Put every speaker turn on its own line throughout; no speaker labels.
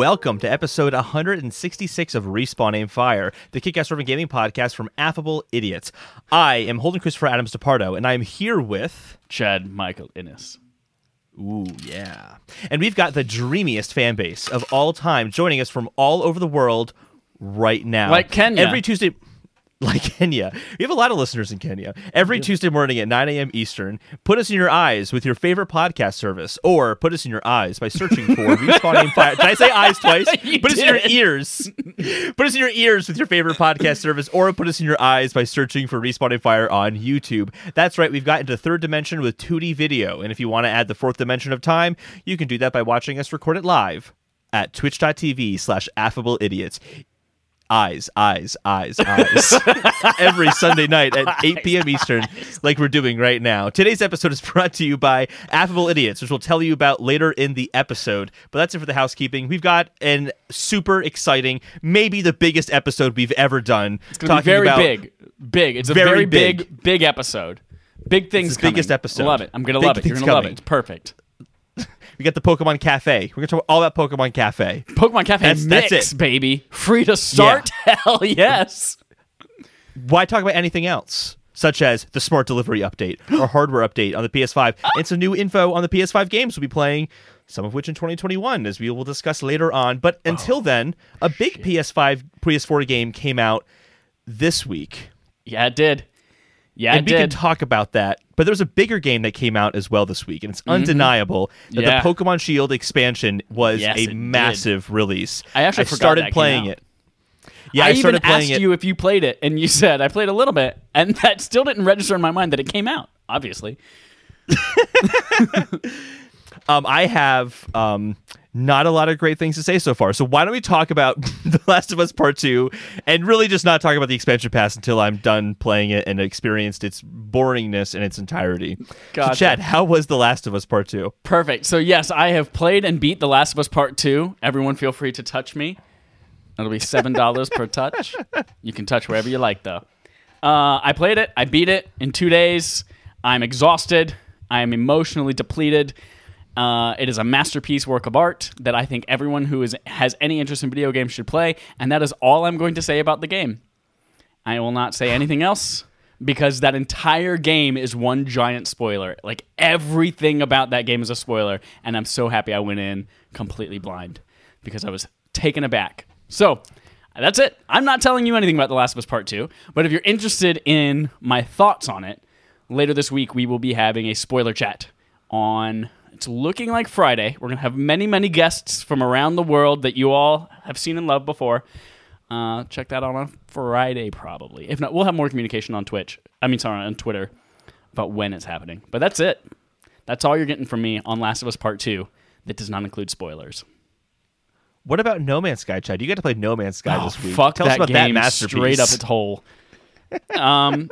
welcome to episode 166 of Respawn Aim Fire, the Kickass urban gaming podcast from Affable Idiots. I am Holden Christopher Adams DePardo, and I am here with
Chad Michael Innes.
Ooh, yeah. And we've got the dreamiest fan base of all time joining us from all over the world right now.
Like Kenya.
Every Tuesday like Kenya. We have a lot of listeners in Kenya. Every Tuesday morning at 9 a.m. Eastern, put us in your eyes with your favorite podcast service, or put us in your eyes by searching for Respawn Aim Fire. Did I say eyes twice?
You
put us in your ears. put us in your ears with your favorite podcast service, or put us in your eyes by searching for Respawn Aim Fire on YouTube. That's right. We've gotten to third dimension with 2D video, and if you want to add the fourth dimension of time, you can do that by watching us record it live at twitch.tv slash affable idiots eyes, eyes, eyes, eyes every Sunday night at 8 p.m. Eastern, like we're doing right now. Today's episode is brought to you by Affable Idiots, which we'll tell you about later in the episode. But that's it for the housekeeping. We've got an super exciting, maybe the biggest episode we've ever done.
It's going to be very
about-
big. Big. It's a
Very
very,
big.
big. big, episode. Big things
the biggest episode.
Love it. I'm going to love it. You're going to love it. It's perfect.
We got the Pokemon Cafe. We're going to talk all about Pokemon Cafe.
Pokemon Cafe
That's-
mix,
that's it.
baby. Free to start. Hell yes.
Why talk about anything else? Such as the smart delivery update or hardware update on the PS5 and some new info on the PS5 games we'll be playing, some of which in 2021, as we will discuss later on. But until then, a big PS5, PS4 game came out this week.
Yeah, it did. Yeah,
and we can talk about that. But there's a bigger game that came out as well this week, and it's undeniable that
Mm-hmm. Yeah.
the Pokemon Shield expansion was
Yes,
a
did.
massive release.
I actually forgot
started
that
playing it. Yeah, I,
I, even asked
it.
you if you played it, and you said I played a little bit, and that still didn't register in my mind that it came out. Obviously,
Um, I have um, not a lot of great things to say so far. So why don't we talk about The Last of Us Part Two, and really just not talk about the expansion pass until I'm done playing it and experienced its boringness in its entirety. So,
Gotcha.
Chad, how was The Last of Us Part Two?
perfect. So yes, I have played and beat The Last of Us Part Two. Everyone, feel free to touch me. It'll be seven dollars per touch. You can touch wherever you like, though. Uh, I played it. I beat it in two days. I'm exhausted. I am emotionally depleted. Uh, it is a masterpiece work of art that I think everyone who is has any interest in video games should play, and that is all I'm going to say about the game. I will not say anything else because that entire game is one giant spoiler. Like everything about that game is a spoiler, and I'm so happy I went in completely blind because I was taken aback. So that's it. I'm not telling you anything about The Last of Us Part 2, but if you're interested in my thoughts on it, later this week we will be having a spoiler chat on it's looking like Friday. We're going to have many, many guests from around the world that you all have seen and loved before. Uh, check that out on Friday, probably. If not, we'll have more communication on Twitch. I mean, sorry, on Twitter about when it's happening. But that's it. That's all you're getting from me on Last of Us Part 2 that does not include spoilers.
What about No Man's Sky, Chad? You got to play No Man's Sky
Oh,
this week.
fuck
Tell
that
us about
game
that masterpiece.
straight up its hole. um,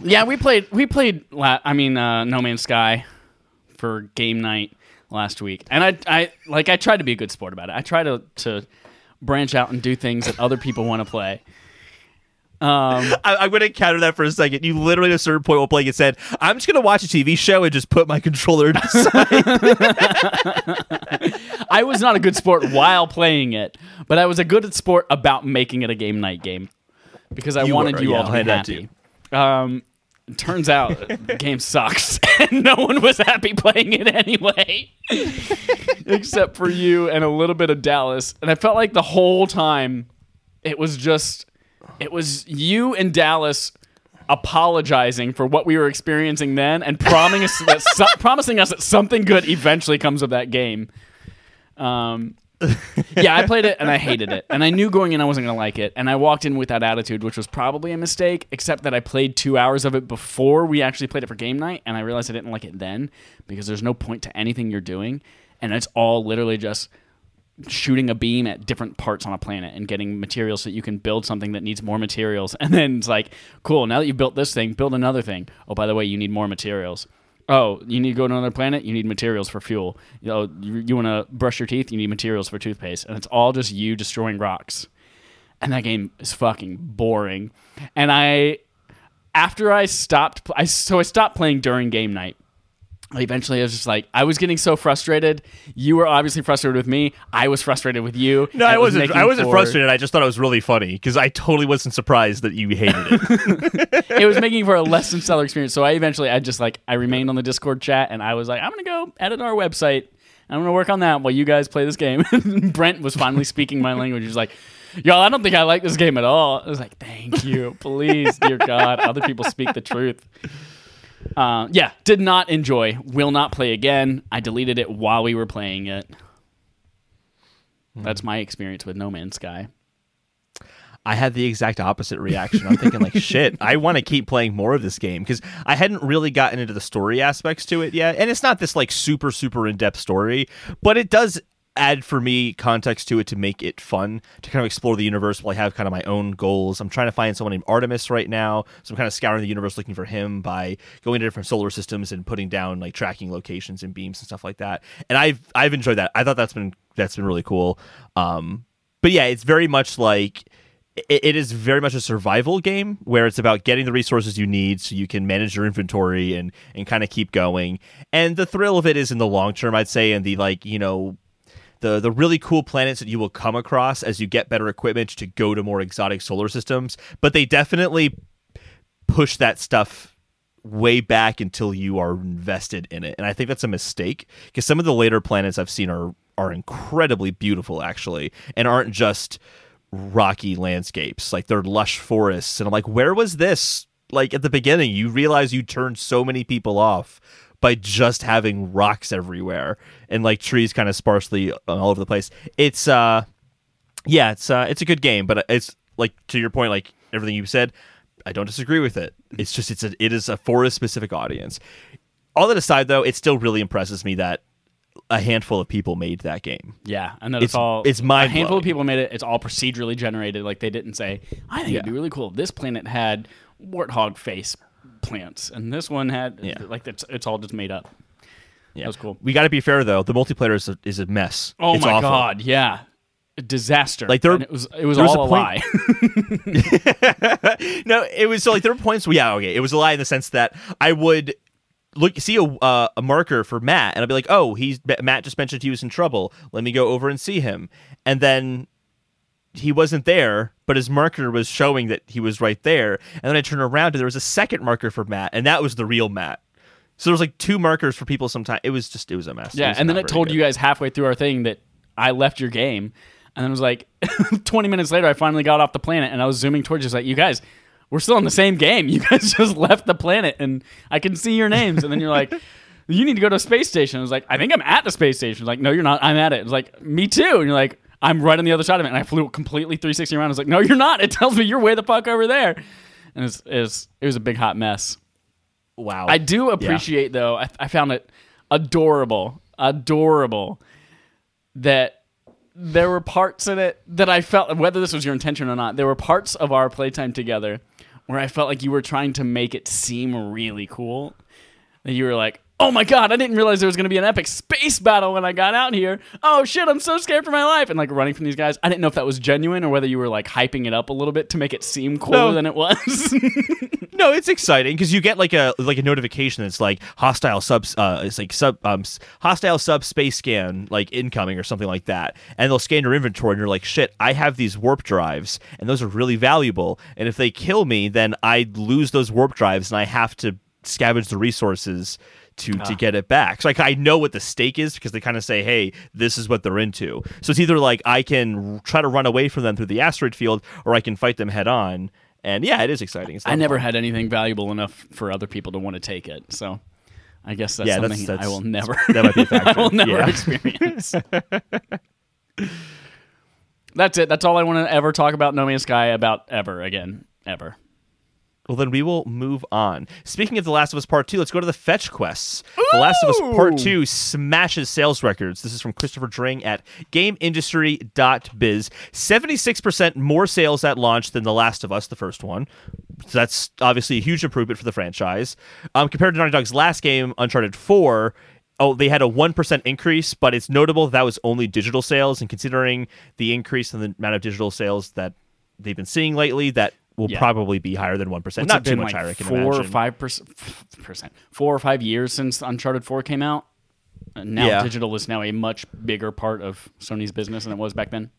yeah, we played. We played. La- I mean, uh, No Man's Sky for game night last week, and I, I like. I tried to be a good sport about it. I try to to branch out and do things that other people want to play. Um,
I, I'm going to counter that for a second. You literally at a certain point while playing it said, "I'm just going to watch a TV show and just put my controller to side."
I was not a good sport while playing it, but I was a good sport about making it a game night game because I
You
wanted
were,
you
yeah,
all to be
hand that to
happy. Um, turns out the game sucks, and no one was happy playing it anyway, except for you and a little bit of Dallas. And I felt like the whole time it was just it was you and Dallas apologizing for what we were experiencing then and promising us that so- promising us that something good eventually comes of that game. Um, yeah, I played it and I hated it, and I knew going in I wasn't gonna like it, and I walked in with that attitude, which was probably a mistake. Except that I played two hours of it before we actually played it for game night, and I realized I didn't like it then because there's no point to anything you're doing, and it's all literally just shooting a beam at different parts on a planet and getting materials so that you can build something that needs more materials. And then it's like, cool, now that you've built this thing, build another thing. Oh, by the way, you need more materials. Oh, you need to go to another planet, you need materials for fuel. You know, you, you want to brush your teeth, you need materials for toothpaste. And it's all just you destroying rocks. And that game is fucking boring. And I after I stopped I so I stopped playing during game night eventually I was just like I was getting so frustrated. You were obviously frustrated with me. I was frustrated with you.
No, I
was
wasn't.
making
I wasn't
for-
frustrated. I just thought it was really funny because I totally wasn't surprised that you hated it.
it was making for a less than stellar experience. So I eventually, I just like, I remained on the Discord chat and I was like, I'm going to go edit our website. I'm going to work on that while you guys play this game. Brent was finally speaking my language. He's like, y'all, I don't think I like this game at all. I was like, thank you. Please, dear God, other people speak the truth. Uh, yeah, did not enjoy. Will not play again. I deleted it while we were playing it. That's my experience with No Man's Sky.
I had the exact opposite reaction. I'm thinking like, shit, I want to keep playing more of this game because I hadn't really gotten into the story aspects to it yet, and it's not this like super super in depth story, but it does add for me context to it to make it fun to kind of explore the universe while I have kind of my own goals. I'm trying to find someone named Artemis right now, so I'm kind of scouring the universe looking for him by going to different solar systems and putting down like tracking locations and beams and stuff like that. And I've I've enjoyed that. I thought that's been that's been really cool. Um, but yeah, it's very much like it, is very much a survival game where it's about getting the resources you need so you can manage your inventory and and kind of keep going. And the thrill of it is in the long term, I'd say, and the like, you know, the the really cool planets that you will come across as you get better equipment to go to more exotic solar systems. But they definitely push that stuff way back until you are invested in it. And I think that's a mistake because some of the later planets I've seen are are incredibly beautiful actually and aren't just rocky landscapes. Like they're lush forests and I'm like where was this? Like at the beginning you realize you turned so many people off by just having rocks everywhere and like trees kind of sparsely all over the place. It's uh yeah, it's uh it's a good game, but it's like to your point like everything you said, I don't disagree with it. It's just it's a it is a forest specific audience. All that aside though, it still really impresses me that a handful of people made that game.
Yeah, and then it's,
It's-
all
it's
a handful of people made it. It's all procedurally generated. Like they didn't say, I think it'd be really cool if this planet had warthog face plants, and this one had
Yeah.
like it's it's all just made up.
Yeah.
That was cool.
We got to be fair though. The multiplayer is a, is a mess.
Oh
It's
my
awful.
god, yeah, a disaster.
Like, there-
And it was it was all a,
a
lie.
no, it was so like there were points. Where, yeah, okay, it was a lie in the sense that I would look see a uh, a marker for Matt, and I'd be like, oh, he's Matt just mentioned he was in trouble. Let me go over and see him, and then he wasn't there, but his marker was showing that he was right there. And then I turned around and there was a second marker for Matt, and that was the real Matt. So there was like two markers for people. Sometimes it was just it was a mess.
yeah, and then it told
good.
you guys halfway through our thing that I left your game, and then it was like 20 minutes later, I finally got off the planet, and I was zooming towards you, just like you guys. We're still in the same game. You guys just left the planet, and I can see your names. And then you're like, "You need to go to a space station." I was like, "I think I'm at the space station." I was like, "No, you're not. I'm at it." It's like, "Me too." And you're like, "I'm right on the other side of it." And I flew completely 360 around. I was like, "No, you're not." It tells me you're way the fuck over there. And it's, it's, it was a big hot mess.
wow.
I do appreciate though. I, I found it adorable, adorable that there were parts in it that I felt whether this was your intention or not. There were parts of our playtime together where I felt like you were trying to make it seem really cool. That you were like, "Oh my god, I didn't realize there was going to be an epic space battle when I got out here. Oh shit, I'm so scared for my life." And like running from these guys. I didn't know if that was genuine or whether you were like hyping it up a little bit to make it seem cooler
No.
than it was.
No, it's exciting because you get like a like a notification that's like hostile subs. Uh, it's like sub um hostile subspace scan like incoming or something like that, and they'll scan your inventory and you're like, shit, I have these warp drives and those are really valuable, and if they kill me, then I lose those warp drives and I have to scavenge the resources to to ah. get it back. So like I know what the stake is because they kind of say, hey, this is what they're into. So it's either like I can r- try to run away from them through the asteroid field, or I can fight them head on. And yeah, it is exciting.
I never
fun.
had anything valuable enough for other people to want to take it. So I guess that's
Yeah, that's-
something I will never
that might be a
I
factor.
will never
Yeah.
experience. that's it. That's all I want to ever talk about No Man's Sky about ever again. Ever.
Well, then we will move on. Speaking of The Last of Us Part 2, let's go to the fetch quests. The Last of Us Part 2 smashes sales records. This is from Christopher Dring at GamesIndustry.biz. 76% more sales at launch than The Last of Us, the first one. So that's obviously a huge improvement for the franchise. Um, compared to Naughty Dog's last game, Uncharted 4, oh, they had a 1% increase, but it's notable that, that was only digital sales. And considering the increase in the amount of digital sales that they've been seeing lately, that will
Yeah.
probably be higher than one percent. Not too much
like
higher. I can
four
imagine.
or five percent, percent, four or five years since Uncharted Four came out. And now
Yeah.
digital is now a much bigger part of Sony's business than it was back then.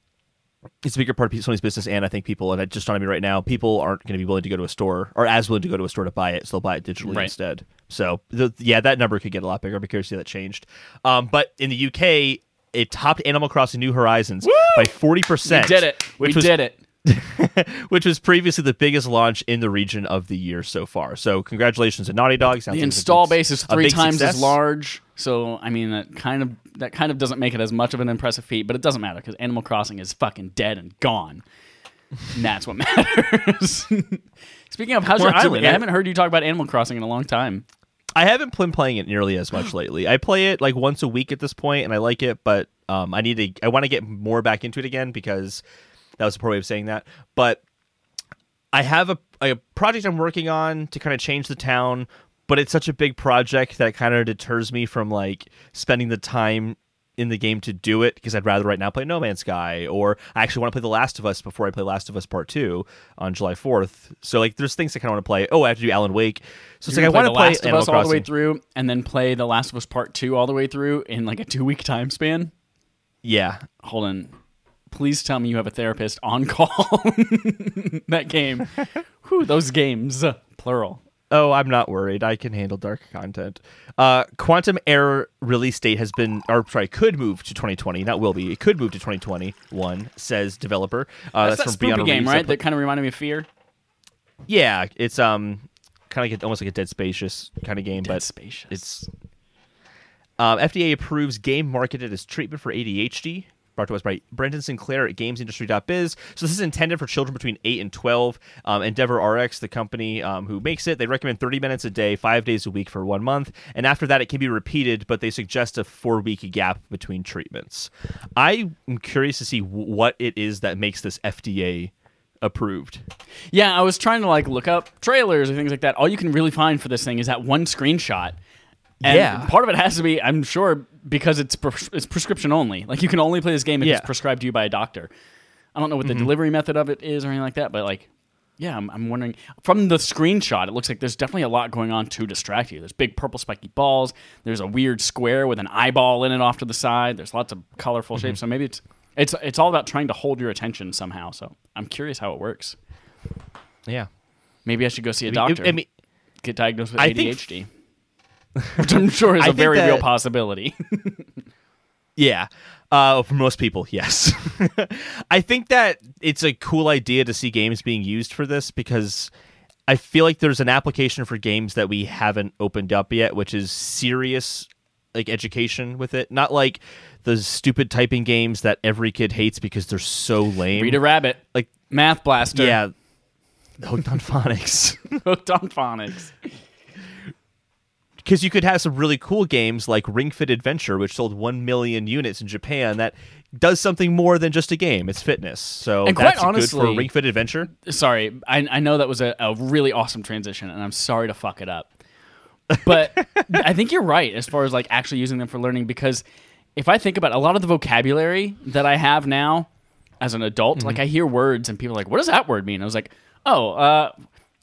it's a bigger part of Sony's business, and I think people, and it just on me right now, people aren't going to be willing to go to a store or as willing to go to a store to buy it, so they'll buy it digitally
Right.
instead. So, the, yeah, that number could get a lot bigger. I'm curious to see that changed. Um, but in the UK, it topped Animal Crossing New Horizons by 40%.
We did it.
Which
we
was,
did it.
which was previously the biggest launch in the region of the year so far. So, congratulations to Naughty Dog. Sounds
The
like
install base is three times
success.
as large. So I mean that kind of that kind of doesn't make it as much of an impressive feat, but it doesn't matter because Animal Crossing is fucking dead and gone. And that's what matters. Speaking of, how's your island? I haven't heard you talk about Animal Crossing in a long time.
I haven't been playing it nearly as much lately. I play it like once a week at this point, and I like it, but um, I need to. I want to get more back into it again because that was the poor way of saying that. But I have a, a project I'm working on to kind of change the town, but it's such a big project that kind of deters me from like spending the time in the game to do it because I'd rather right now play No Man's Sky or I actually want to play The Last of Us before I play Last of Us Part 2 on July 4th. So like there's things I kind of want to play. Oh, I have to do Alan Wake. So it's like I want to play
The Last of
Animal
Us all the way through, and then play The Last of Us Part Two all the way through in like a two week time span.
Yeah.
Hold on. Please tell me you have a therapist on call. that game. Whew, those games. Plural.
Oh, I'm not worried. I can handle dark content. Uh, Quantum Error release date has been, or sorry, could move to 2020. Not will be. It could move to 2021, says developer. Uh,
That's,
that's,
that
from Beyond
spooky game,
Reeves.
right? That
put-
kind of reminded me of Fear.
yeah, it's um, kind of like a, almost like a Dead Spacious kind of game,
Dead
but
Spacious.
it's um, FDA approves game marketed as treatment for ADHD. Brought to us by Brendan Sinclair at GamesIndustry.biz. So this is intended for children between eight and twelve. Um, Endeavor RX, the company um, who makes it, they recommend thirty minutes a day, five days a week for one month, and after that it can be repeated. But they suggest a four-week gap between treatments. I am curious to see what it is that makes this FDA approved.
Yeah, I was trying to like look up trailers or things like that. All you can really find for this thing is that one screenshot. And
Yeah.
part of it has to be, I'm sure, because it's pres- it's prescription only. Like you can only play this game if
Yeah.
it's prescribed to you by a doctor. I don't know what the mm-hmm. delivery method of it is or anything like that, but like, yeah, I'm, I'm wondering. From the screenshot, it looks like there's definitely a lot going on to distract you. There's big purple spiky balls. There's a weird square with an eyeball in it off to the side. There's lots of colorful shapes. Mm-hmm. So maybe it's it's it's all about trying to hold your attention somehow. So I'm curious how it works.
Yeah,
Maybe I should go see a
I mean,
doctor.
I mean,
get diagnosed with
I think-
ADHD, which I'm sure is a very real possibility.
Yeah. Uh, for most people, yes. I think that it's a cool idea to see games being used for this because I feel like there's an application for games that we haven't opened up yet, which is serious like education with it. Not like the stupid typing games that every kid hates because they're so lame.
Reader Rabbit,
like
math blaster,
yeah, hooked on phonics.
hooked on phonics.
Because you could have some really cool games like Ring Fit Adventure, which sold one million units in Japan. That does something more than just a game; it's fitness. So
And quite
that's good
honestly-
for Ring Fit Adventure.
Sorry, I, I know that was a, a really awesome transition, and I'm sorry to fuck it up. But I think you're right as far as like actually using them for learning because if I think about a lot of the vocabulary that I have now as an adult,
Mm-hmm.
like I hear words and people are like, "What does that word mean?" I was like, "Oh, uh,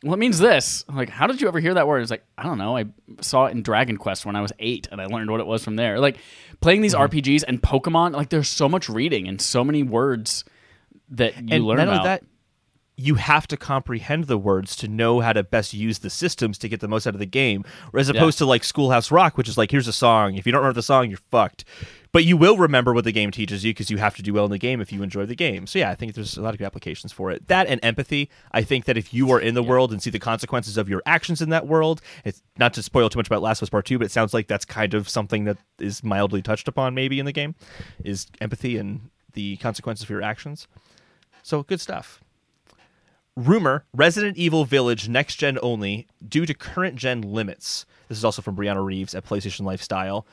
well, it means this." I'm like, how did you ever hear that word? It's like, I don't know. I saw it in Dragon Quest when I was eight, and I learned what it was from there. Like playing these
Mm-hmm.
RPGs and Pokemon, like there's so much reading and so many words that you
and
learn
not
about.
that, you have to comprehend the words to know how to best use the systems to get the most out of the game. As opposed to like Schoolhouse Rock, which is like, here's a song. If you don't remember the song, you're fucked. But you will remember what the game teaches you because you have to do well in the game if you enjoy the game. So yeah, I think there's a lot of good applications for it. That and empathy. I think that if you are in the world and see the consequences of your actions in that world, it's not to spoil too much about Last of Us Part Two, but it sounds like that's kind of something that is mildly touched upon maybe in the game, is empathy and the consequences of your actions. So good stuff. Rumor Resident Evil Village next gen only due to current gen limits. This is also from Brianna Reeves at PlayStation Lifestyle.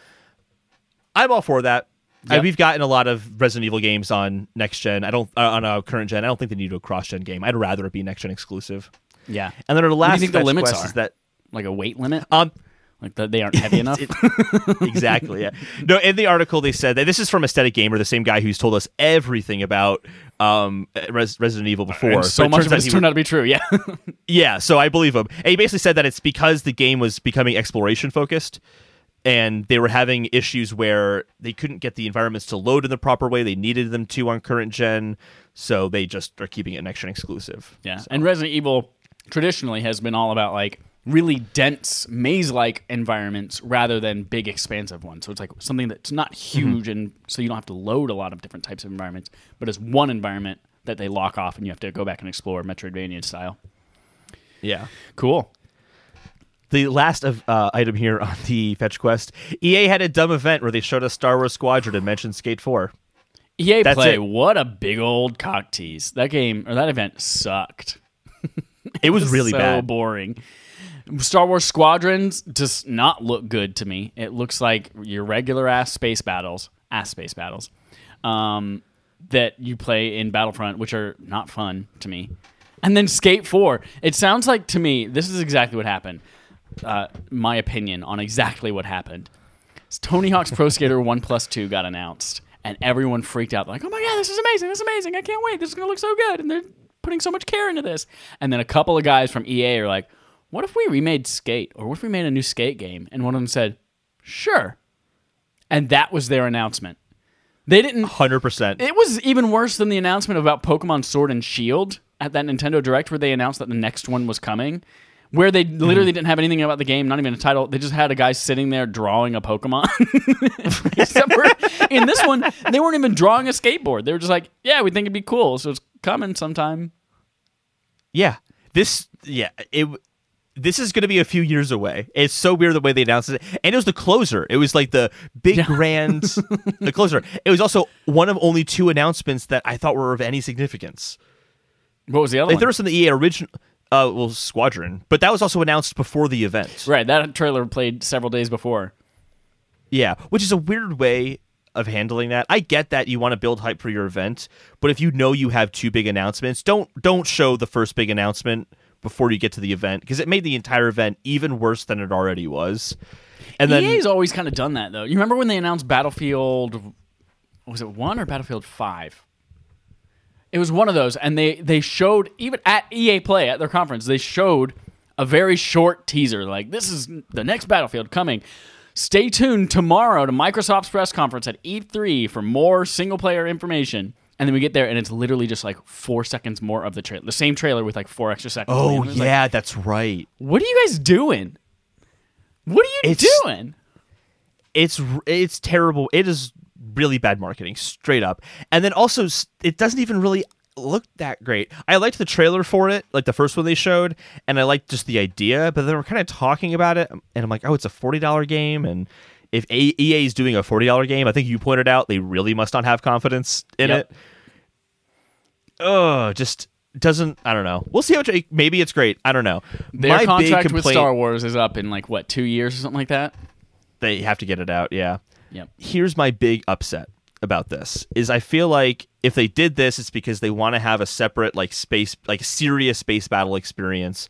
I'm all for that.
Yep.
we've gotten a lot of Resident Evil games on next gen. I don't uh, on a current gen. I don't think they need to do a cross gen game. I'd rather it be next gen exclusive.
yeah,
And then our last You
think the limits are?
is that
like a weight limit.
um
Like that they aren't heavy enough.
exactly. Yeah. No, in the article they said that this is from Aesthetic Gamer, the same guy who's told us everything about um, Res- Resident Evil before.
And so much of
he
turned out to be true. Yeah.
Yeah, so I believe him. And he basically said that it's because the game was becoming exploration focused and they were having issues where they couldn't get the environments to load in the proper way they needed them to on current gen, so they just are keeping it next gen exclusive.
Yeah, and Resident Evil traditionally has been all about like really dense maze-like environments rather than big expansive ones. So it's like something that's not mm-hmm. huge, and so you don't have to load a lot of different types of environments, but it's one environment that they lock off, and you have to go back and explore Metroidvania style.
Yeah.
Cool.
The last of uh, item here on the fetch quest, EA had a dumb event where they showed us Star Wars Squadron and mentioned Skate Four.
EA
That's
Play,
it.
what a big old cock tease. That game or that event sucked.
It was really
so
bad.
boring. Star Wars Squadrons does not look good to me. It looks like your regular ass space battles, ass space battles, um, that you play in Battlefront, which are not fun to me. And then Skate Four. It sounds like to me this is exactly what happened. Uh, my opinion on exactly what happened. Tony Hawk's Pro Skater One Plus Two got announced, and everyone freaked out. Like, "Oh my god, this is amazing! This is amazing! I can't wait! This is gonna look so good!" And they're putting so much care into this. And then a couple of guys from EA are like, "What if we remade Skate, or what if we made a new Skate game?" And one of them said, "Sure." And that was their announcement. They didn't.
Hundred percent.
It was even worse than the announcement about Pokemon Sword and Shield at that Nintendo Direct, where they announced that the next one was coming. Where they mm-hmm. literally didn't have anything about the game, not even a title. They just had a guy sitting there drawing a Pokemon. Except for in this one, they weren't even drawing a skateboard. They were just like, "Yeah, we think it'd be cool, so it's coming sometime."
Yeah. This. Yeah. It. This is going to be a few years away. It's so weird the way they announced it, and it was the closer. It was like the big grand, the closer. It was also one of only two announcements that I thought were of any significance.
What was the other
Like
one?
there was some the EA original, uh, well, Squadron, but that was also announced before the event.
right, that trailer played several days before.
Yeah, which is a weird way of handling that. I get that you want to build hype for your event, but if you know you have two big announcements, don't don't show the first big announcement before you get to the event because it made the entire event even worse than it already was. And then
EA's always kind of done that though. You remember when they announced Battlefield was it 1 or Battlefield 5? It was one of those and they they showed even at EA Play at their conference, they showed a very short teaser like this is the next Battlefield coming. Stay tuned tomorrow to Microsoft's press conference at E3 for more single player information. And then we get there and it's literally just like 4 seconds more of the trailer. The same trailer with like 4 extra seconds.
oh
it's like,
yeah, that's right.
what are you guys doing? What are you
It's-
doing?
It's it's terrible. It is really bad marketing, straight up. And then also, it doesn't even really look that great. I liked the trailer for it, like the first one they showed, and I liked just the idea. But they were kind of talking about it, and I'm like, oh, it's a forty dollar game, and if EA is doing a forty dollar game, I think you pointed out they really must not have confidence in
Yep.
it. Oh, just doesn't. I don't know. We'll see how. It, maybe it's great. I don't know.
Their
My big
contract with Star Wars is up in like what two years or something like that.
They have to get it out. Yeah.
Yep.
here's my big upset about this is I feel like if they did this, it's because they want to have a separate like space, like serious space battle experience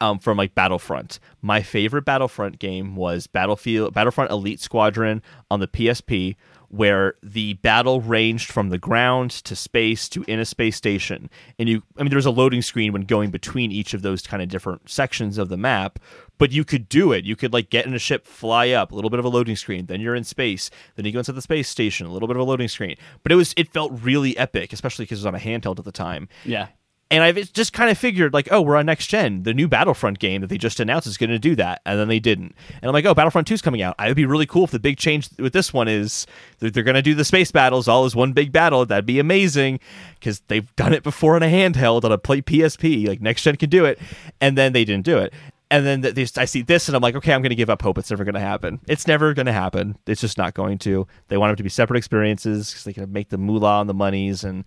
um, from like Battlefront. My favorite Battlefront game was Battlefield Battlefront Elite Squadron on the PSP, where the battle ranged from the ground to space to in a space station, and you I mean there was a loading screen when going between each of those kind of different sections of the map, but you could do it. You could like get in a ship, fly up, a little bit of a loading screen, then you're in space, then you go into the space station, a little bit of a loading screen. But it was it felt really epic, especially because it was on a handheld at the time.
Yeah.
And I've just kind of figured, like, oh, we're on next gen. The new Battlefront game that they just announced is going to do that. And then they didn't. And I'm like, oh, Battlefront 2 is coming out. It would be really cool if the big change with this one is they're, they're going to do the space battles all as one big battle. That'd be amazing because they've done it before on a handheld on a play PSP. Like, next gen can do it. And then they didn't do it. And then th- I see this and I'm like, okay, I'm going to give up hope. It's never going to happen. It's never going to happen. It's just not going to. They want them to be separate experiences because they can make the moolah on the monies and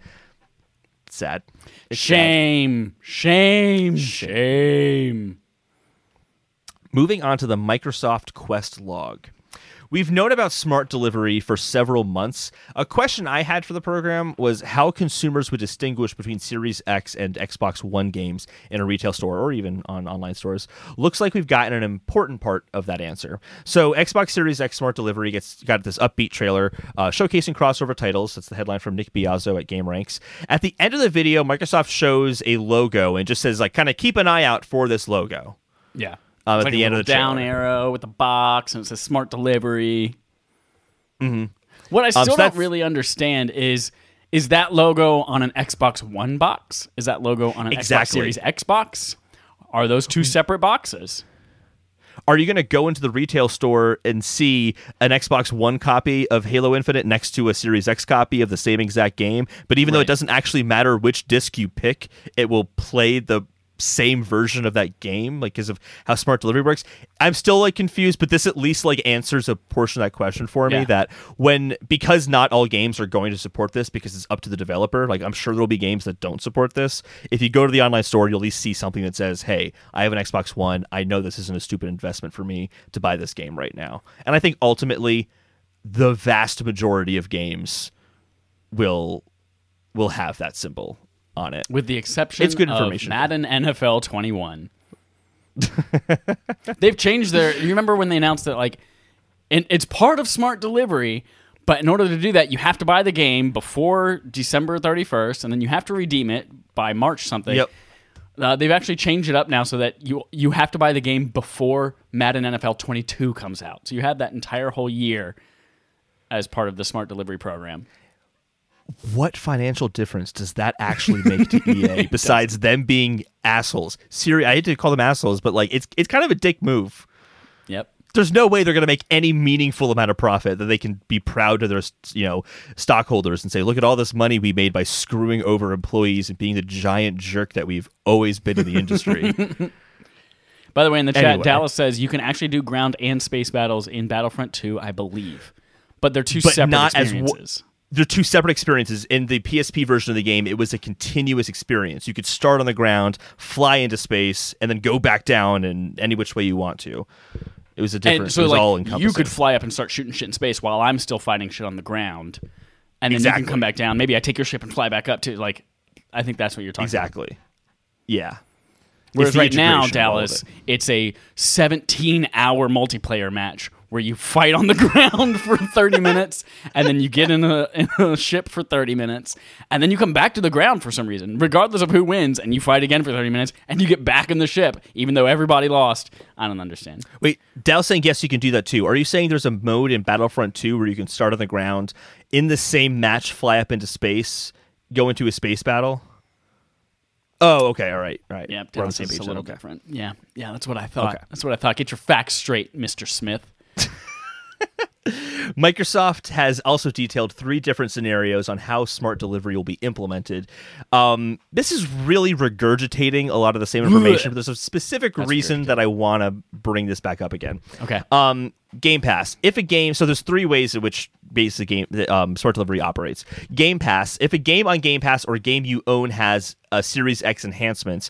it's sad. It's sad.
Shame. Shame. Shame.
Moving on to the Microsoft Quest log. We've known about smart delivery for several months. A question I had for the program was how consumers would distinguish between Series X and Xbox One games in a retail store or even on online stores. Looks like we've gotten an important part of that answer. So, Xbox Series X smart delivery gets got this upbeat trailer uh, showcasing crossover titles. That's the headline from Nick Biazzo at GameRanks. At the end of the video, Microsoft shows a logo and just says like, kind of keep an eye out for this logo.
Yeah.
Um, at
like
the end of the
down
trailer.
arrow with the box, and it says smart delivery.
Mm-hmm.
What I still
so
don't really understand is is that logo on an Xbox One box? Is that logo on an Xbox Series X box? Are those two separate boxes?
are you going to go into the retail store and see an Xbox One copy of Halo Infinite next to a Series X copy of the same exact game? But even though it doesn't actually matter which disc you pick, it will play the same version of that game like because of how smart delivery works. I'm still like confused but this at least like answers a portion of that question for me
Yeah.
that when because not all games are going to support this because it's up to the developer like i'm sure there'll be games that don't support this. If you go to the online store you'll at least see something that says hey i have an xbox one. I know this isn't a stupid investment for me to buy this game right now. And i think ultimately the vast majority of games will will have that symbol on it
With the exception
It's good
of
information.
Madden NFL 21. They've changed their. You remember when they announced that like, and it's part of smart delivery, but in order to do that, you have to buy the game before December 31st, and then you have to redeem it by March something.
Yep.
Uh, they've actually changed it up now so that you you have to buy the game before Madden NFL 22 comes out. So you have that entire whole year as part of the smart delivery program.
What financial difference does that actually make to EA besides them being assholes? Siri, I hate to call them assholes, but like it's it's kind of a dick move.
Yep.
There's no way they're going to make any meaningful amount of profit that they can be proud to their you know stockholders and say, look at all this money we made by screwing over employees and being the giant jerk that we've always been in the industry.
By the way, in the chat,
Anyway.
Dallas says you can actually do ground and space battles in Battlefront 2, I believe, but they're two
But
separate
not as wo-
experiences.
They're two separate experiences. In the PSP version of the game, it was a continuous experience. You could start on the ground, fly into space, and then go back down in any which way you want to. It was a different.
and so,
it was
like,
all encompassing.
you could fly up and start shooting shit in space while I'm still fighting shit on the ground, and then you can come back down. Maybe I take your ship and fly back up to like. I think that's what you're talking about.
exactly. Yeah.
Whereas right now,
integration of all of
Dallas,
it.
it's a 17 hour multiplayer match where you fight on the ground for 30 minutes and then you get in a, in a ship for 30 minutes and then you come back to the ground for some reason, regardless of who wins, and you fight again for 30 minutes and you get back in the ship, even though everybody lost. I don't understand.
Wait, Dow's saying yes, you can do that too. Are you saying there's a mode in Battlefront 2 where you can start on the ground in the same match, fly up into space, go into a space battle? Oh, okay, all right, all right.
Yeah,
We're on the same page
a little
okay.
different. Yeah, yeah, that's what I thought.
Okay.
That's what I thought. Get your facts straight, Mr. Smith.
Microsoft has also detailed three different scenarios on how smart delivery will be implemented. Um, this is really regurgitating a lot of the same information, but there's a specific reason that I want to bring this back up again.
Okay.
Um, Game Pass. If a game, so there's three ways in which basic game um, smart delivery operates. Game Pass. If a game on Game Pass or a game you own has a Series X enhancements,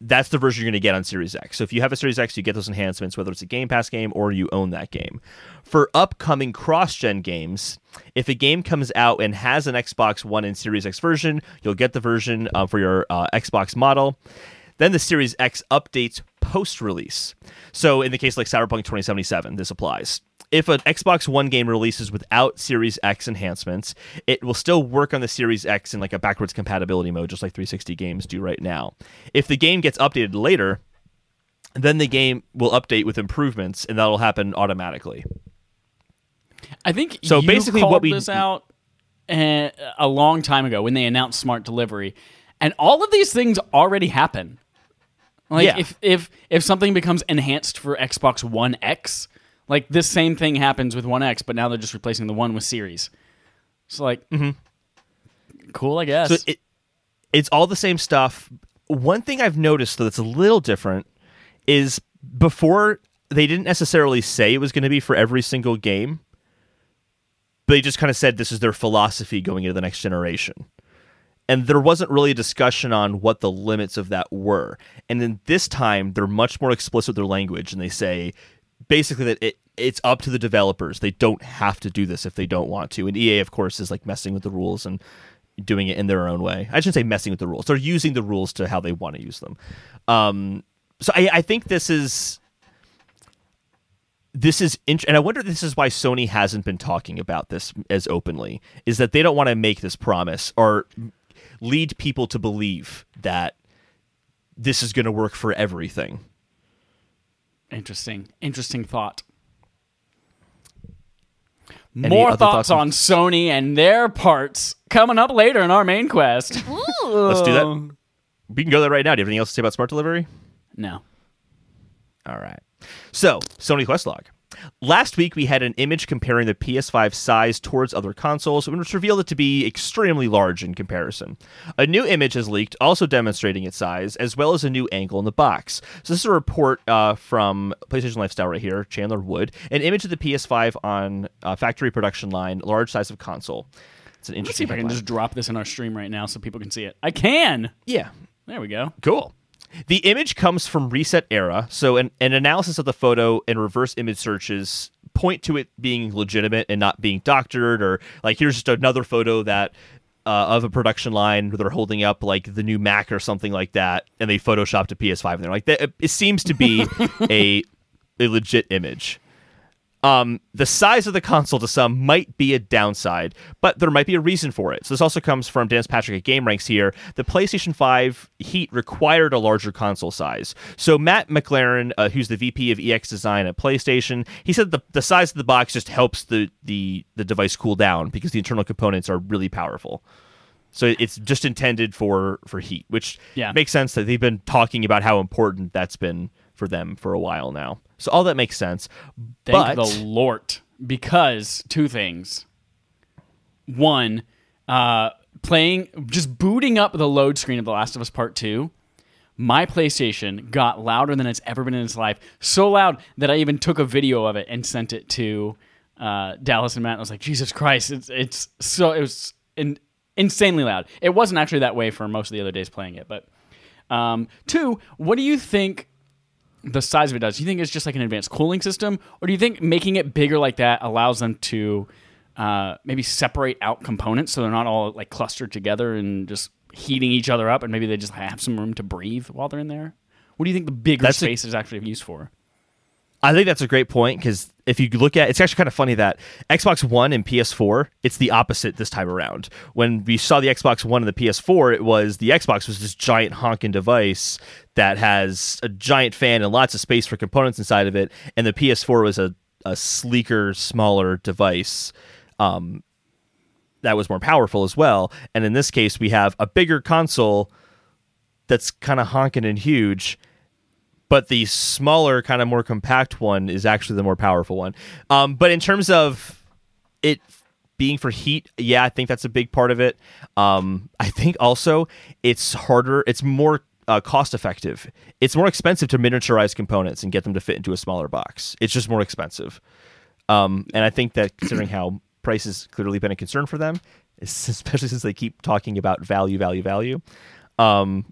that's the version you're going to get on Series X. So if you have a Series X, you get those enhancements, whether it's a Game Pass game or you own that game. For upcoming cross gen games, if a game comes out and has an Xbox One and Series X version, you'll get the version uh, for your uh, Xbox model. Then the Series X updates post release. So in the case like Cyberpunk 2077, this applies. If an Xbox One game releases without Series X enhancements, it will still work on the Series X in like a backwards compatibility mode, just like 360 games do right now. If the game gets updated later, then the game will update with improvements, and that'll happen automatically.
I think
So
you
basically what we-
this out uh, a long time ago when they announced smart delivery, and all of these things already happen. Like
Yeah.
if if if something becomes enhanced for Xbox One X, like this same thing happens with One X, but now they're just replacing the one with Series. It's like mm-hmm. cool, I guess.
So it, it's all the same stuff. One thing I've noticed though that's a little different is before they didn't necessarily say it was going to be for every single game. But they just kind of said this is their philosophy going into the next generation. And there wasn't really a discussion on what the limits of that were. And then this time they're much more explicit with their language and they say basically that it it's up to the developers. They don't have to do this if they don't want to. And EA, of course, is like messing with the rules and doing it in their own way. I shouldn't say messing with the rules. They're using the rules to how they want to use them. Um, so I, I think this is this is int- and I wonder this is why Sony hasn't been talking about this as openly is that they don't want to make this promise or lead people to believe that this is going to work for everything.
Interesting. Interesting thought.
Any
More thoughts,
thoughts
on Sony and their parts coming up later in our main quest.
Let's do that. We can go there right now. Do you have anything else to say about smart delivery?
No.
All right. So, Sony Quest Log. Last week, we had an image comparing the PS5 size towards other consoles, which revealed it to be extremely large in comparison. A new image has leaked, also demonstrating its size, as well as a new angle in the box. So, this is a report uh, from PlayStation Lifestyle right here, Chandler Wood. An image of the PS5 on uh, factory production line, large size of console. It's an interesting.
Let's see if I can just drop this in our stream right now so people can see it. I can.
Yeah,
There we go.
Cool. The image comes from Reset Era, so an, an analysis of the photo and reverse image searches point to it being legitimate and not being doctored, or like here's just another photo that uh, of a production line where they're holding up like the new Mac or something like that, and they photoshopped a PS5 and they're like, that, it seems to be a a legit image. Um, the size of the console to some might be a downside, but there might be a reason for it. So this also comes from Dennis Patrick at Game Ranks here. The PlayStation 5 Heat required a larger console size. So Matt MacLaurin, uh, who's the VP of UX Design at PlayStation, he said the, the size of the box just helps the, the the device cool down because the internal components are really powerful. So it's just intended for for heat, which
Yeah.
makes sense that they've been talking about how important that's been for them for a while now. So all that makes sense.
Thank
but
the Lord. Because two things. One, uh, playing, just booting up the load screen of The Last of Us Part 2, my PlayStation got louder than it's ever been in its life. So loud that I even took a video of it and sent it to uh, Dallas and Matt. And I was like, Jesus Christ, it's, it's so, it was in, insanely loud. It wasn't actually that way for most of the other days playing it, but. Um, two, what do you think the size of it does? Do you think it's just like an advanced cooling system, or do you think making it bigger like that allows them to uh, maybe separate out components so they're not all like clustered together and just heating each other up, and maybe they just have some room to breathe while they're in there? What do you think the bigger
That's a-
space is actually used for?
I think that's a great point because if you look at it's actually kind of funny that Xbox One and PS4 it's the opposite this time around. When we saw the Xbox One and the PS4, it was the Xbox was this giant honking device that has a giant fan and lots of space for components inside of it, and the PS4 was a, a sleeker, smaller device. Um, that was more powerful as well. And in this case, we have a bigger console that's kind of honking and huge but the smaller, kind of more compact one is actually the more powerful one. Um, but in terms of it being for heat, yeah, I think that's a big part of it. Um, I think also it's harder, it's more uh, cost effective. It's more expensive to miniaturize components and get them to fit into a smaller box. It's just more expensive. Um, and I think that considering how price has clearly been a concern for them, especially since they keep talking about value, value, value. Um,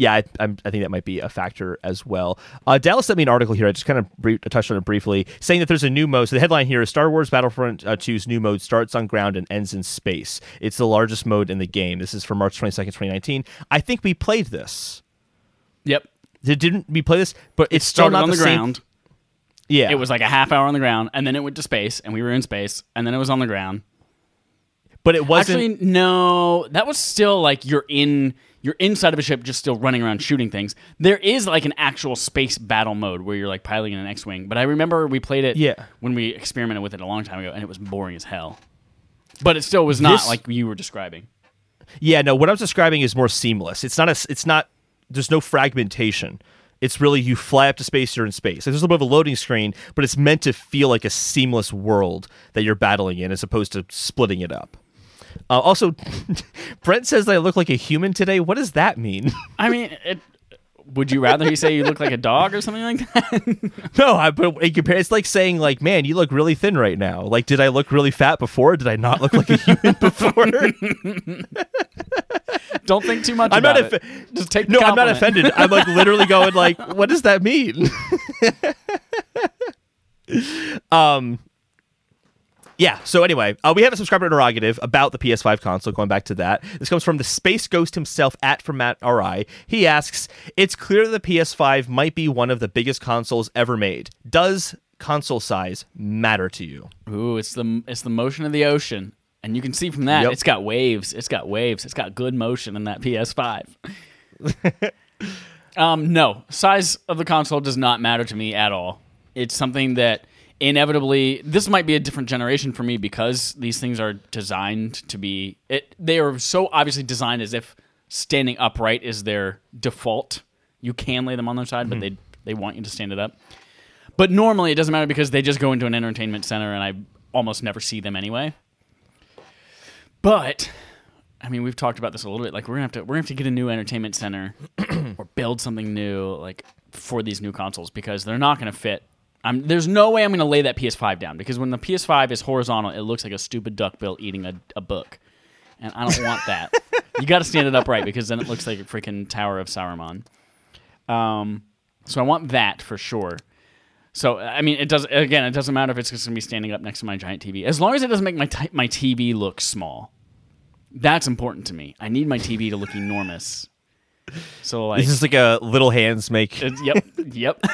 yeah, I, I'm, I think that might be a factor as well. Uh, Dallas sent me an article here. I just kind of brief, touched on it briefly, saying that there's a new mode. So the headline here is Star Wars Battlefront uh, 2's new mode starts on ground and ends in space. It's the largest mode in the game. This is from March 22nd, 2019. I think we played this.
Yep,
Did, didn't we play this? But it's still
started on the,
same-
ground.
Yeah,
It was like a half hour on the ground, and then it went to space, and we were in space, and then it was on the ground.
but it wasn't.
Actually, no, that was still like you're in you're inside of a ship, just still running around shooting things. There is like an actual space battle mode where you're like piloting an X-wing, but I remember we played it
Yeah.
when we experimented with it a long time ago, and it was boring as hell. But it still was not
This-
like you were describing.
Yeah, no. What I was describing is more seamless. It's not a. It's not. There's no fragmentation. It's really you fly up to space, you're in space. There's a little bit of a loading screen, but it's meant to feel like a seamless world that you're battling in, as opposed to splitting it up. Uh, also, Brent says that I look like a human today. What does that mean?
I mean, it, would you rather he say you look like a dog or something like that?
no, I, but in compare, it's like saying like, man, you look really thin right now. Like, did I look really fat before? Did I not look like a human before?
Don't think too much
I'm not
it. Just take.
No, I'm not offended. I'm like literally going like, what does that mean? Um, yeah. So anyway, uh, we have a subscriber interrogative about the PS5 console. Going back to that, this comes from the Space Ghost himself at from Matt Ri. He asks, "It's clear the PS5 might be one of the biggest consoles ever made. Does console size matter to you?"
Ooh, it's the it's the motion of the ocean, and you can see from that
Yep.
it's got waves. It's got waves. It's got good motion in that PS5. um, no, size of the console does not matter to me at all. It's something that inevitably this might be a different generation for me because these things are designed to be it they are so obviously designed as if standing upright is their default. You can lay them on their side, but mm-hmm. they they want you to stand it up. But normally it doesn't matter because they just go into an entertainment center and I almost never see them anyway. But I mean, we've talked about this a little bit. Like we're gonna have to we're gonna have to get a new entertainment center or build something new like for these new consoles because they're not gonna fit. I'm, there's no way I'm gonna lay that PS5 down because when the PS5 is horizontal, it looks like a stupid duckbill eating a, a book, and I don't want that. you got to stand it upright because then it looks like a freaking Tower of Sauron. Um, so I want that for sure. So I mean, it does again. It doesn't matter if it's just gonna be standing up next to my giant TV, as long as it doesn't make my t- my TV look small. That's important to me. I need my TV to look enormous. So like,
This is like a little hands make.
it's- yep, yep,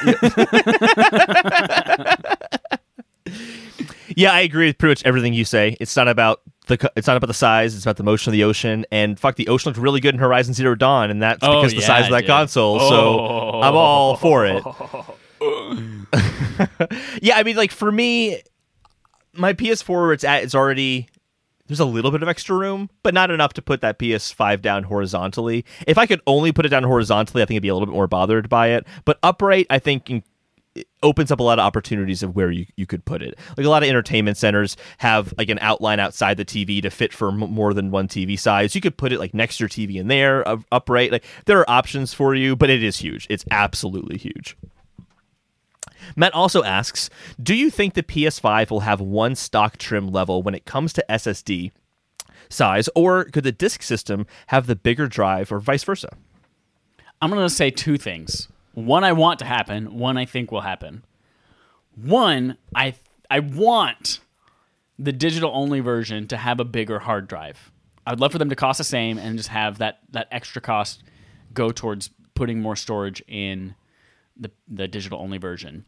Yeah, I agree with pretty much everything you say. It's not about the it's not about the size. It's about the motion of the ocean. And fuck, the ocean looked really good in Horizon Zero Dawn, and that's
Oh,
because of the size of that console.
Oh.
So I'm all for it. yeah, I mean, like for me, my PS4 it's at is already there's a little bit of extra room, but not enough to put that PS5 down horizontally. If I could only put it down horizontally, I think I'd be a little bit more bothered by it. But upright, I think. in- it opens up a lot of opportunities of where you, you could put it. Like a lot of entertainment centers have like an outline outside the TV to fit for m- more than one TV size. You could put it like next to your TV in there, uh, upright. Like there are options for you, but it is huge. It's absolutely huge. Matt also asks, do you think the PS5 will have one stock trim level when it comes to SSD size, or could the disk system have the bigger drive, or vice versa?
I'm going to say two things. One I want to happen, one I think will happen. One, I I want the digital only version to have a bigger hard drive. I would love for them to cost the same and just have that that extra cost go towards putting more storage in the the digital only version.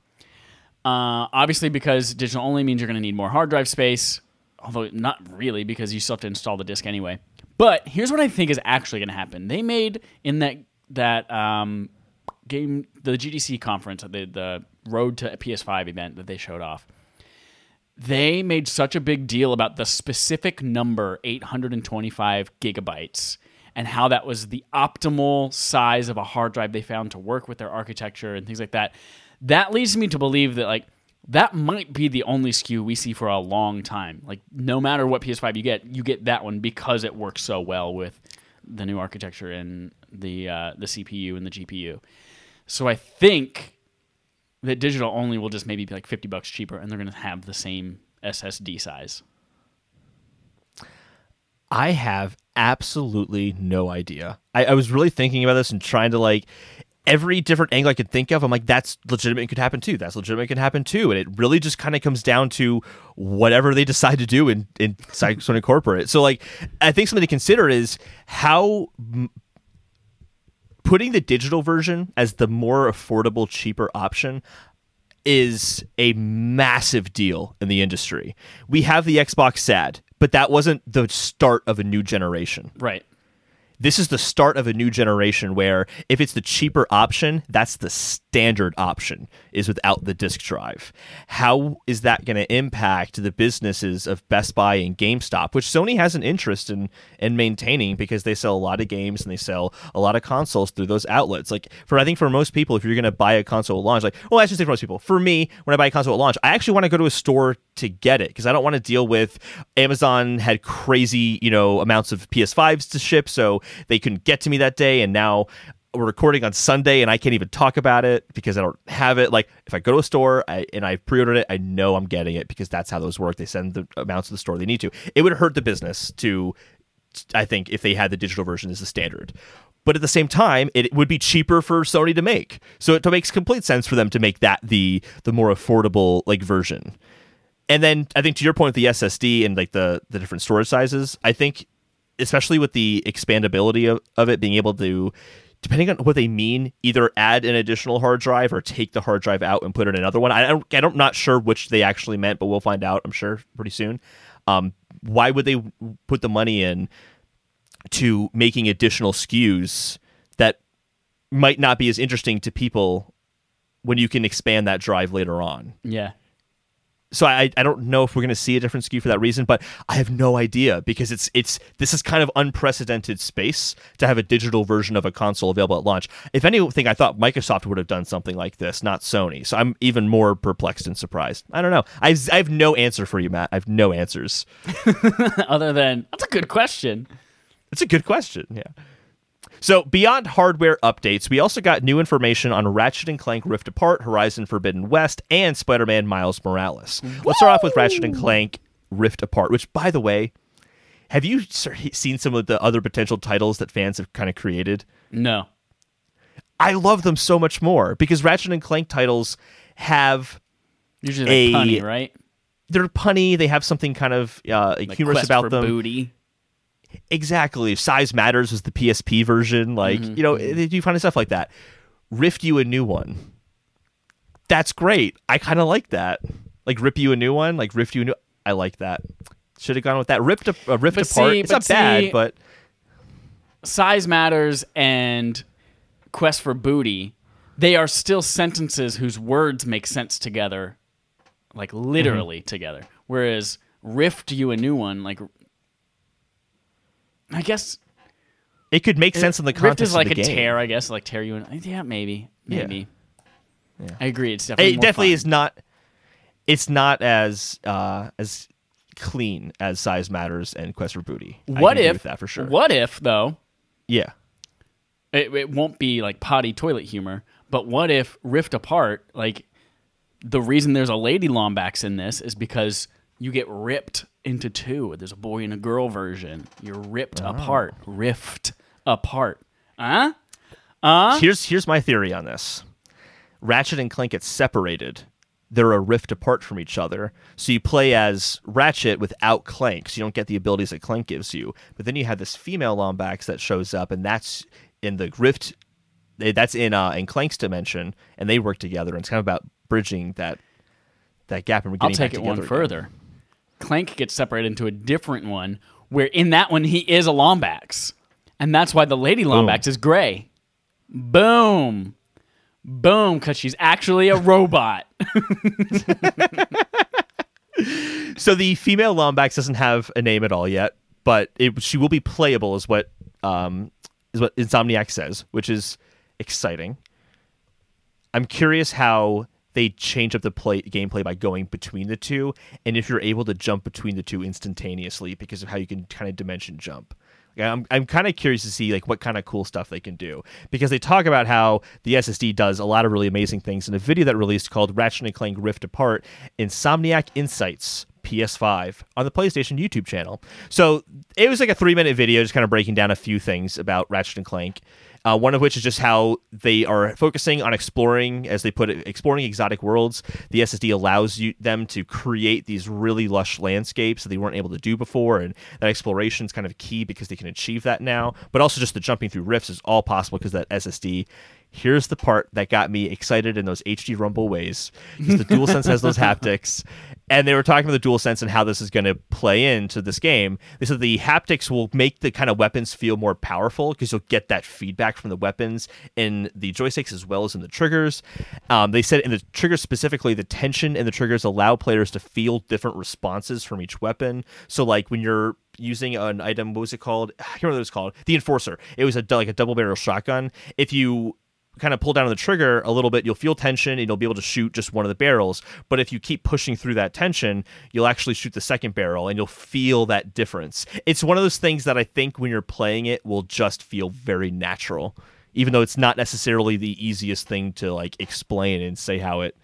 Uh, obviously, because digital only means you're going to need more hard drive space, although not really because you still have to install the disk anyway. But here's what I think is actually going to happen. They made in that that um, game, the GDC conference, the the Road to PS5 event that they showed off. They made such a big deal about the specific number 825 gigabytes and how that was the optimal size of a hard drive they found to work with their architecture and things like that. That leads me to believe that like that might be the only SKU we see for a long time. Like no matter what PS5 you get, you get that one because it works so well with the new architecture and the uh, the CPU and the GPU. So I think that digital only will just maybe be like 50 bucks cheaper and they're going to have the same SSD size.
I have absolutely no idea. I, I was really thinking about this and trying to like every different angle I could think of. I'm like, that's legitimate. It could happen too. That's legitimate. It could happen too. And it really just kind of comes down to whatever they decide to do in in Sony Corporate. So like, I think something to consider is how. m- Putting the digital version as the more affordable, cheaper option is a massive deal in the industry. We have the Xbox SAD, but that wasn't the start of a new generation.
Right.
This is the start of a new generation where if it's the cheaper option, that's the standard option is without the disk drive. How is that going to impact the businesses of Best Buy and GameStop, which Sony has an interest in in maintaining because they sell a lot of games and they sell a lot of consoles through those outlets. Like for I think for most people, if you're going to buy a console at launch, like well, I should say for most people, for me, when I buy a console at launch, I actually want to go to a store to get it because I don't want to deal with Amazon had crazy you know amounts of PS5s to ship, so they couldn't get to me that day, and now we're recording on Sunday and I can't even talk about it because I don't have it. Like if I go to a store I, and I pre-ordered it, I know I'm getting it because that's how those work. They send the amounts to the store they need to. It would hurt the business to, I think, if they had the digital version as the standard. but at the same time, it would be cheaper for Sony to make. So it makes complete sense for them to make that the the more affordable like version. And then I think to your point with the SSD and like the the different storage sizes, I think especially with the expandability of, of it being able to depending on what they mean, either add an additional hard drive or take the hard drive out and put in another one. I don't, I am not sure which they actually meant, but we'll find out. I'm sure pretty soon. Um, why would they put the money in to making additional SKUs that might not be as interesting to people when you can expand that drive later on?
Yeah
so I, I don't know if we're going to see a different SKU for that reason, but I have no idea because it's it's this is kind of unprecedented space to have a digital version of a console available at launch. If anything, I thought Microsoft would have done something like this, not Sony. So I'm even more perplexed and surprised. I don't know. I I have no answer for you, Matt. I have no answers
other than that's a good question.
It's a good question. Yeah. So, beyond hardware updates, we also got new information on Ratchet and Clank Rift Apart, Horizon Forbidden West, and Spider-Man Miles Morales. Woo! Let's start off with Ratchet and Clank Rift Apart, which by the way, have you seen some of the other potential titles that fans have kind of created?
No.
I love them so much more because Ratchet and Clank titles have
usually a, punny, right?
They're punny. They have something kind of uh, like humorous about them.
Booty.
Exactly. Size matters was the PSP version. Like, mm-hmm. you know, they do funny stuff like that. Rift you a new one. That's great. I kind of like that. Like rip you a new one. Like rift you a new. I like that. Should have gone with that. Ripped a, uh, rift but apart. See, it's not see, bad, but
size matters and quest for booty. They are still sentences whose words make sense together, like literally mm-hmm. together. Whereas rift you a new one, like I guess
it could make sense in the context.
Rift is like
a
game. tear, I guess, like tear you in. Yeah, maybe, maybe. Yeah. yeah. I agree. It's definitely
it definitely
fun.
is not. It's not as uh, as clean as size matters and quest for booty.
What if
that for sure?
What if though?
Yeah.
It, it won't be like potty toilet humor, but what if Rift Apart? Like the reason there's a lady Lombax in this is because you get ripped into two. There's a boy and a girl version. You're ripped oh. apart, rift apart. Huh? Uh?
Here's here's my theory on this. Ratchet and Clank get separated. They're a rift apart from each other. So you play as Ratchet without Clank, so you don't get the abilities that Clank gives you. But then you have this female Lombax that shows up, and that's in the rift. That's in uh, in Clank's dimension, and they work together. And it's kind of about bridging that that gap and
I'll take it one again. further. Clank gets separated into a different one where in that one he is a Lombax. And that's why the lady Lombax Boom. is gray. Boom. Boom, because she's actually a robot.
so the female Lombax doesn't have a name at all yet, but it, she will be playable, is what um, is what Insomniac says, which is exciting. I'm curious how they change up the play gameplay by going between the two, and if you're able to jump between the two instantaneously because of how you can kind of dimension jump. I'm I'm kind of curious to see like what kind of cool stuff they can do because they talk about how the SSD does a lot of really amazing things in a video that released called Ratchet and Clank Rift Apart Insomniac Insights PS5 on the PlayStation YouTube channel. So it was like a three minute video just kind of breaking down a few things about Ratchet and Clank. Uh, one of which is just how they are focusing on exploring, as they put it, exploring exotic worlds. The SSD allows you them to create these really lush landscapes that they weren't able to do before, and that exploration is kind of key because they can achieve that now. But also, just the jumping through rifts is all possible because that SSD here's the part that got me excited in those HD Rumble ways. Because the DualSense has those haptics, and they were talking about the dual sense and how this is going to play into this game. They said the haptics will make the kind of weapons feel more powerful because you'll get that feedback from the weapons in the joysticks as well as in the triggers. Um, they said in the triggers specifically, the tension in the triggers allow players to feel different responses from each weapon. So, like when you're using an item, what was it called? I can't remember what it was called. The Enforcer. It was a like a double barrel shotgun. If you kind of pull down on the trigger a little bit, you'll feel tension and you'll be able to shoot just one of the barrels. But if you keep pushing through that tension, you'll actually shoot the second barrel and you'll feel that difference. It's one of those things that I think when you're playing it will just feel very natural, even though it's not necessarily the easiest thing to like explain and say how it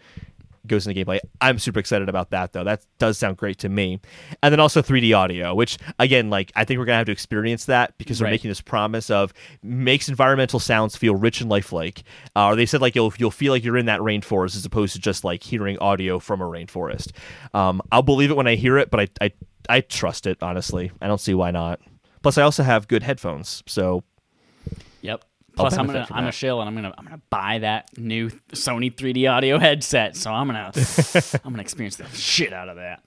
goes into gameplay. I'm super excited about that though. That does sound great to me. And then also 3D audio, which again, like I think we're gonna have to experience that because they're
Right.
making this promise of makes environmental sounds feel rich and lifelike. Uh, or they said like you'll you'll feel like you're in that rainforest as opposed to just like hearing audio from a rainforest. Um, I'll believe it when I hear it, but I I I trust it honestly. I don't see why not. Plus, I also have good headphones, so
Yep. Plus, I'm gonna I'm a shill, and I'm gonna I'm gonna buy that new Sony 3D audio headset. So I'm gonna I'm gonna experience the shit out of that.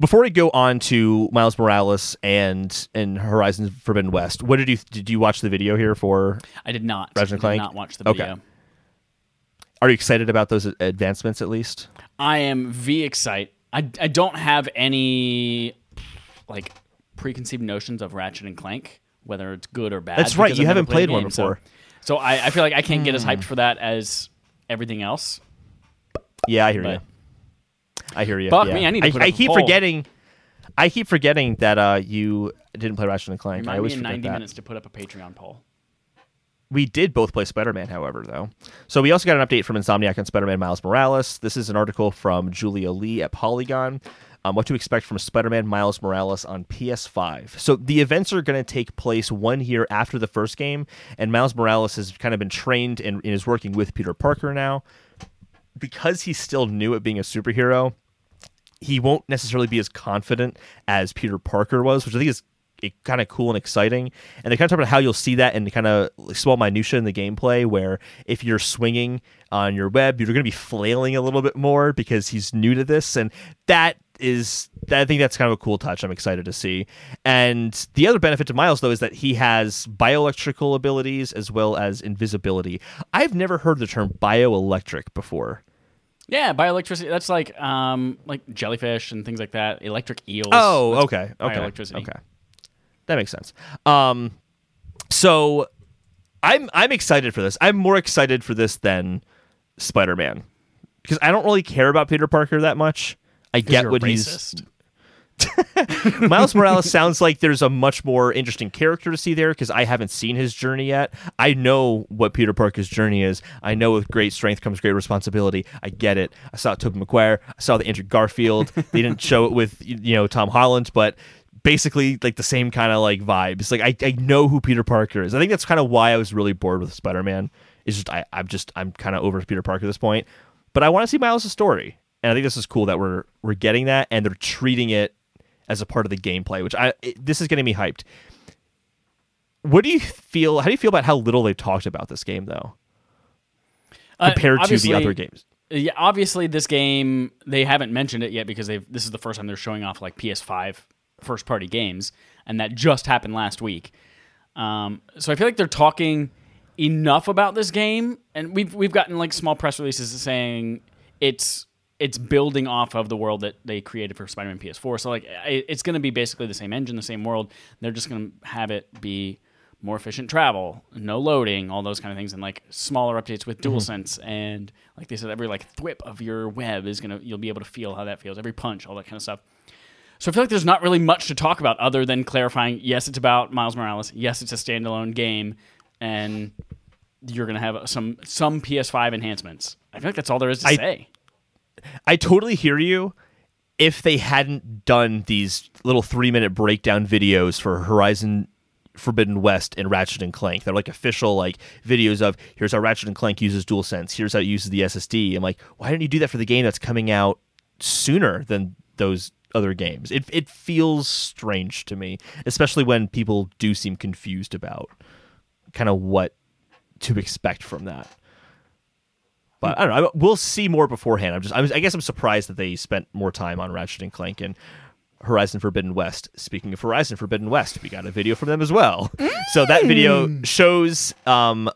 before we go on to Miles Morales and and Horizon Forbidden West, what did you did you watch the video here for?
I did not.
Ratchet and
I did
Clank?
not watch the video. Okay.
Are you excited about those advancements at least?
I am v excite. I I don't have any like preconceived notions of Ratchet and Clank, whether it's good or bad.
That's right, you
I've
haven't played one
game, so-
before. Hmm.
So, I, I feel like I can't get as hyped for that as everything else.
Yeah, I hear
But-
you. I hear you.
Fuck
yeah.
me, I need to put
I, keep forgetting. I keep forgetting that uh, you didn't play Ratchet and Clank. I
Remind me
always
in
forget
90
that.
minutes to put up a Patreon poll.
We did both play Spider Man, however, though. So we also got an update from Insomniac on Spider Man Miles Morales. This is an article from Julia Lee at Polygon. Um, what to expect from Spider Man Miles Morales on PS5. So the events are going to take place one year after the first game, and Miles Morales has kind of been trained and, and is working with Peter Parker now. Because he's still new at being a superhero, he won't necessarily be as confident as Peter Parker was, which I think is kind of cool and exciting. And they kind of talk about how you'll see that in kind of small minutia in the gameplay, where if you're swinging on your web, you're going to be flailing a little bit more because he's new to this, and that is I think that's kind of a cool touch. I'm excited to see. And the other benefit to Miles though is that he has bioelectrical abilities as well as invisibility. I've never heard the term bioelectric before.
Yeah, bioelectricity. That's like um like jellyfish and things like that. Electric eels.
Oh,
That's
okay, okay,
bioelectricity.
okay. That makes sense. Um, so I'm I'm excited for this. I'm more excited for this than Spider Man because I don't really care about Peter Parker that much. I get what he's. Miles Morales sounds like there's a much more interesting character to see there because I haven't seen his journey yet. I know what Peter Parker's journey is. I know with great strength comes great responsibility. I get it. I saw Tobey Maguire. I saw the Andrew Garfield. they didn't show it with you know Tom Holland, but basically like the same kind of like vibes. Like I, I know who Peter Parker is. I think that's kind of why I was really bored with Spider Man. Is just I, I'm just I'm kind of over Peter Parker at this point. But I want to see Miles' story. And I think this is cool that we're we're getting that and they're treating it as a part of the gameplay, which I it, this is getting me hyped. What do you feel? How do you feel about how little they've talked about this game, though,
Uh,
compared to the other games?
Yeah, obviously this game they haven't mentioned it yet because they've this is the first time they're showing off like PS5 first party games, and that just happened last week. Um, so I feel like they're talking enough about this game, and we've we've gotten like small press releases saying it's it's building off of the world that they created for Spider-Man PS4. So like it's going to be basically the same engine, the same world. They're just going to have it be more efficient travel, no loading, all those kind of things, and like smaller updates with mm-hmm. DualSense. And like they said, every like thwip of your web is gonna you'll be able to feel how that feels. Every punch, all that kind of stuff. So I feel like there's not really much to talk about other than clarifying. Yes, it's about Miles Morales. Yes, it's a standalone game, and you're gonna have some some PS5 enhancements. I feel like that's all there is to
I-
say.
I totally hear you. If they hadn't done these little three minute breakdown videos for Horizon Forbidden West and Ratchet and Clank, they're like official like videos of here's how Ratchet and Clank uses DualSense, here's how it uses the SSD. I'm like, why didn't you do that for the game that's coming out sooner than those other games? It it feels strange to me, especially when people do seem confused about kind of what to expect from that. But I don't know. I- We'll see more beforehand. I'm just. I'm, I guess I'm surprised that they spent more time on Ratchet and Clank and Horizon Forbidden West. Speaking of Horizon Forbidden West, we got a video from them as well. So that video shows um,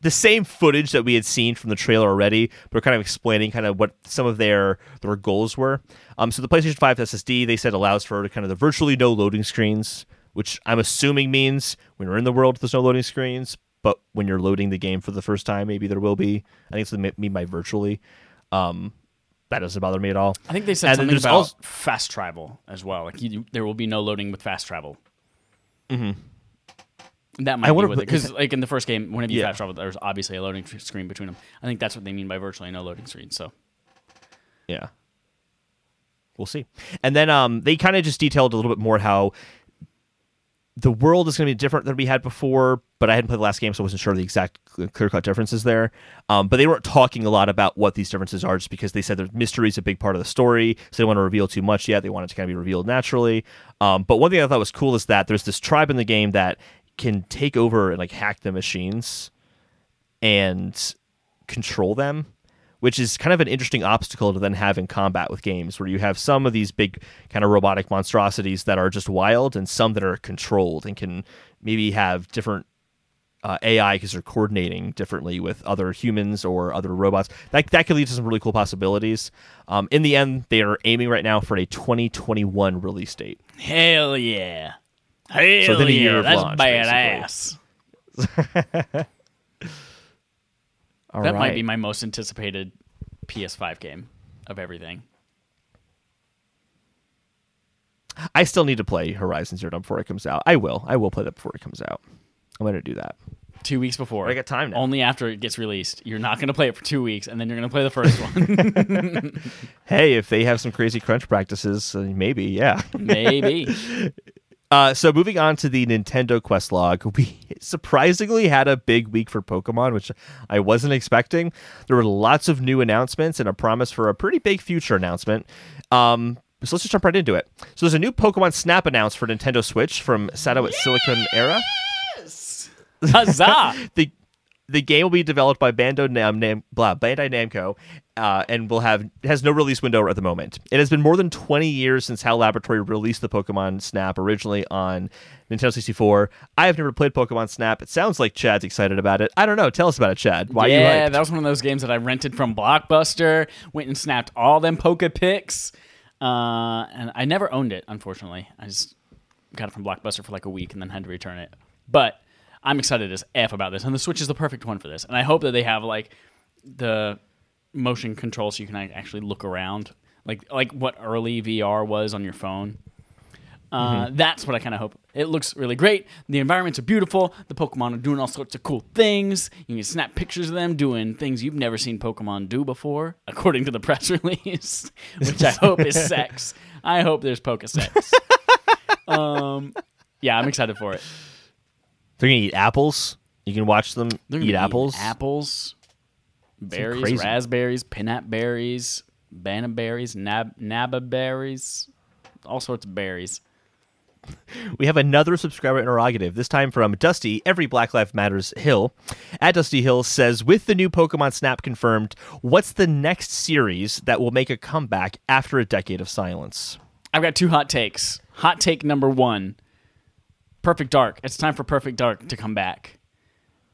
the same footage that we had seen from the trailer already, but kind of explaining kind of what some of their their goals were. Um, so the PlayStation 5 SSD they said allows for kind of the virtually no loading screens, which I'm assuming means when we're in the world there's no loading screens, but when you're loading the game for the first time, maybe there will be. I think it's mean by virtually. Um, that doesn't bother me at all.
I think they said
And
something about
also-
fast travel as well. Like you, there will be no loading with fast travel. Mm-hmm. That might
I
be because like in the first game, whenever you
Yeah.
fast travel, there's obviously a loading screen between them. I think that's what they mean by virtually no loading screen. So
Yeah. We'll see. And then um, they kind of just detailed a little bit more how the world is going to be different than we had before, but I hadn't played the last game, so I wasn't sure the exact clear cut differences there. Um, but they weren't talking a lot about what these differences are just because they said the mystery is a big part of the story, so they don't want to reveal too much yet. They want it to kind of be revealed naturally. Um, but one thing I thought was cool is that there's this tribe in the game that can take over and like hack the machines and control them which is kind of an interesting obstacle to then have in combat with games where you have some of these big kind of robotic monstrosities that are just wild and some that are controlled and can maybe have different uh, AI because they're coordinating differently with other humans or other robots. That that could lead to some really cool possibilities. Um, in the end, they are aiming right now for a 2021 release date.
Hell yeah! Hell
So within a year
yeah! That's
launch,
badass.
All
that might be my most anticipated PS5 game of everything.
I still need to play Horizon Zero Dawn before it comes out. I will. I will play that before it comes out. I'm going to do that.
Two weeks before.
I got time now.
Only after it gets released. You're not going to play it for two weeks, and then you're going to play the first one.
Hey, if they have some crazy crunch practices, uh, maybe, yeah.
Maybe.
Uh, so moving on to the Nintendo Quest log, we surprisingly had a big week for Pokemon, which I wasn't expecting. There were lots of new announcements and a promise for a pretty big future announcement. Um, so let's just jump right into it. So there's a new Pokemon Snap announced for Nintendo Switch from Sato at Siliconera.
Huzzah!
the the game will be developed by Bando Nam, Nam blah, Bandai Namco, uh, and will have has no release window at the moment. It has been more than 20 years since HAL Laboratory released the Pokemon Snap originally on Nintendo 64. I have never played Pokemon Snap. It sounds like Chad's excited about it. I don't know. Tell us about it, Chad. Why
yeah,
are you hyped?
that was one of those games that I rented from Blockbuster. Went and snapped all them Poke Pics, uh, and I never owned it. Unfortunately, I just got it from Blockbuster for like a week and then had to return it. But I'm excited as f about this, and the Switch is the perfect one for this. And I hope that they have like the motion control so you can actually look around, like like what early VR was on your phone. Uh, That's what I kind of hope. It looks really great. The environments are beautiful. The Pokemon are doing all sorts of cool things. You can snap pictures of them doing things you've never seen Pokemon do before, according to the press release, which I hope is sex. I hope there's Pokesex. um, yeah, I'm excited for it.
They're gonna eat apples. You can watch them
They're
eat apples.
apples, berries,
crazy.
raspberries, pinap berries, banana nab naba berries, all sorts of berries.
We have another subscriber interrogative, this time from Dusty, every Black Lives Matters Hill. At Dusty Hill says, with the new Pokemon Snap confirmed, what's the next series that will make a comeback after a decade of silence?
I've got two hot takes. Hot take number one Perfect Dark. It's time for Perfect Dark to come back.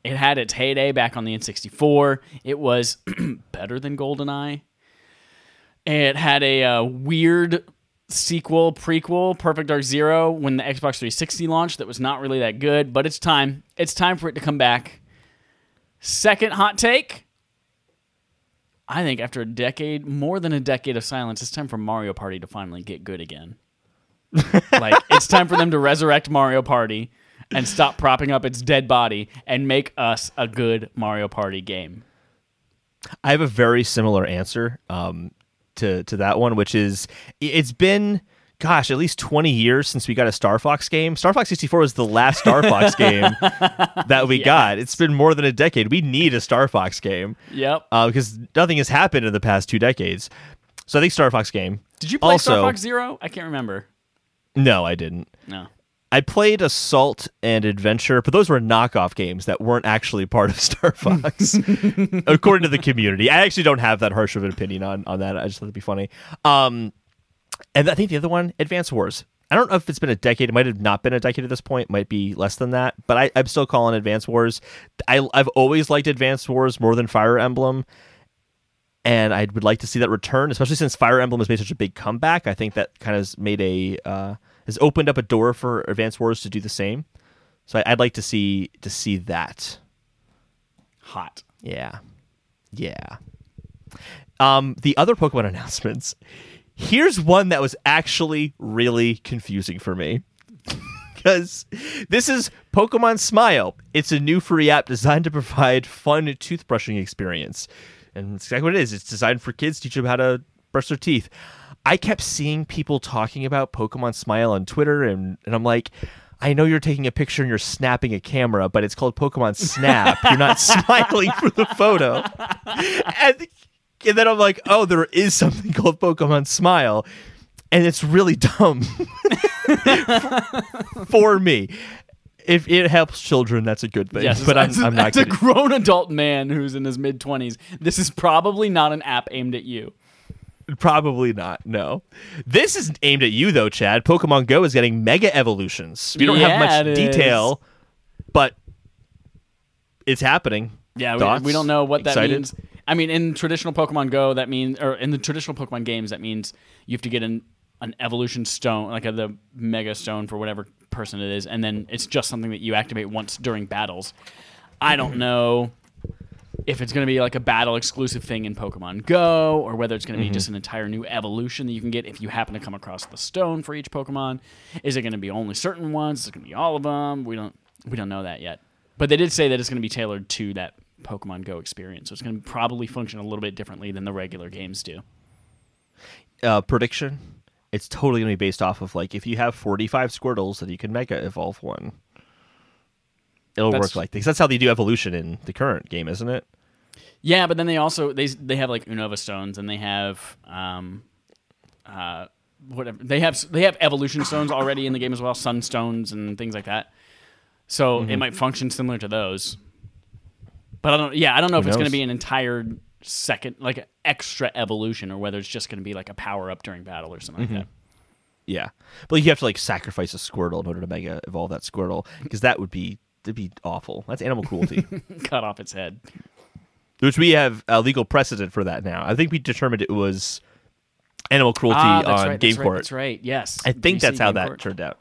It had its heyday back on the N64. It was better than GoldenEye. It had a uh, weird sequel, prequel, Perfect Dark Zero, when the Xbox 360 launched that was not really that good, but it's time. It's time for it to come back. Second hot take. I think after a decade, more than a decade of silence, it's time for Mario Party to finally get good again. like it's time for them to resurrect Mario Party and stop propping up its dead body and make us a good Mario Party game.
I have a very similar answer um, to to that one, which is it's been gosh at least 20 years since we got a Star Fox game. Star Fox 64 was the last Star Fox game that we got. It's been more than a decade. We need a Star Fox game
Yep.
uh, because nothing has happened in the past two decades. So I think Star Fox game.
Did you play
also,
Star Fox Zero? I can't remember.
No, I didn't.
No.
I played Assault and Adventure, but those were knockoff games that weren't actually part of Star Fox, according to the community. I actually don't have that harsh of an opinion on, on that. I just thought it'd be funny. Um, and I think the other one, Advance Wars. I don't know if it's been a decade. It might have not been a decade at this point. It might be less than that. But I, I'm still calling Advance Wars. I, I've always liked Advance Wars more than Fire Emblem. And I would like to see that return, especially since Fire Emblem has made such a big comeback. I think that kind of made a uh, has opened up a door for Advance Wars to do the same. So I, I'd like to see to see that.
Hot.
Yeah, yeah. Um, the other Pokemon announcements. Here's one that was actually really confusing for me. Because this is Pokemon Smile. It's a new free app designed to provide fun toothbrushing experience. And it's exactly what it is. It's designed for kids, teach them how to brush their teeth. I kept seeing people talking about Pokemon Smile on Twitter, and, and I'm like, I know you're taking a picture and you're snapping a camera, but it's called Pokemon Snap. you're not smiling for the photo. And, and then I'm like, oh, there is something called Pokemon Smile, and it's really dumb for me. If it helps children, that's a good thing.
Yes,
but I'm, I'm not
as a grown adult man who's in his mid twenties. This is probably not an app aimed at you.
Probably not. No. This is aimed at you though, Chad. Pokemon Go is getting mega evolutions. We don't have
Yeah,
much
it
detail, but it's happening.
Yeah, we, we don't know what that
Excited?
means. I mean, in traditional Pokemon Go, that means, or in the traditional Pokemon games, that means you have to get an an evolution stone, like a, the Mega Stone for whatever person it is, and then it's just something that you activate once during battles. I don't know if it's going to be like a battle exclusive thing in Pokemon Go, or whether it's going to be just an entire new evolution that you can get if you happen to come across the stone for each Pokemon. Is it going to be only certain ones? Is it going to be all of them? We don't we don't know that yet. But they did say that it's going to be tailored to that Pokemon Go experience, so it's going to probably function a little bit differently than the regular games do.
Uh, prediction. It's totally going to be based off of like if you have 45 Squirtles, that you can mega evolve one. It'll
That's-
work like this. That's how they do evolution in the current game, isn't it?
Yeah, but then they also they they have like Unova stones and they have um uh whatever they have they have evolution stones already in the game as well, sunstones and things like that. So
Mm-hmm.
it might function similar to those. But I don't yeah, I don't know if
Who
it's going to be an entire second like extra evolution or whether it's just going to be like a power up during battle or something
Mm-hmm.
like that.
Yeah, but you have to like sacrifice a Squirtle in order to mega evolve that Squirtle because that would be that'd be awful. That's animal cruelty.
Cut off its head.
Which we have a legal precedent for that now. I think we determined it was animal cruelty
Ah,
on
right,
Game
that's right,
Court.
that's right. Yes.
I think
GC
that's how
Game
that
Court.
turned out.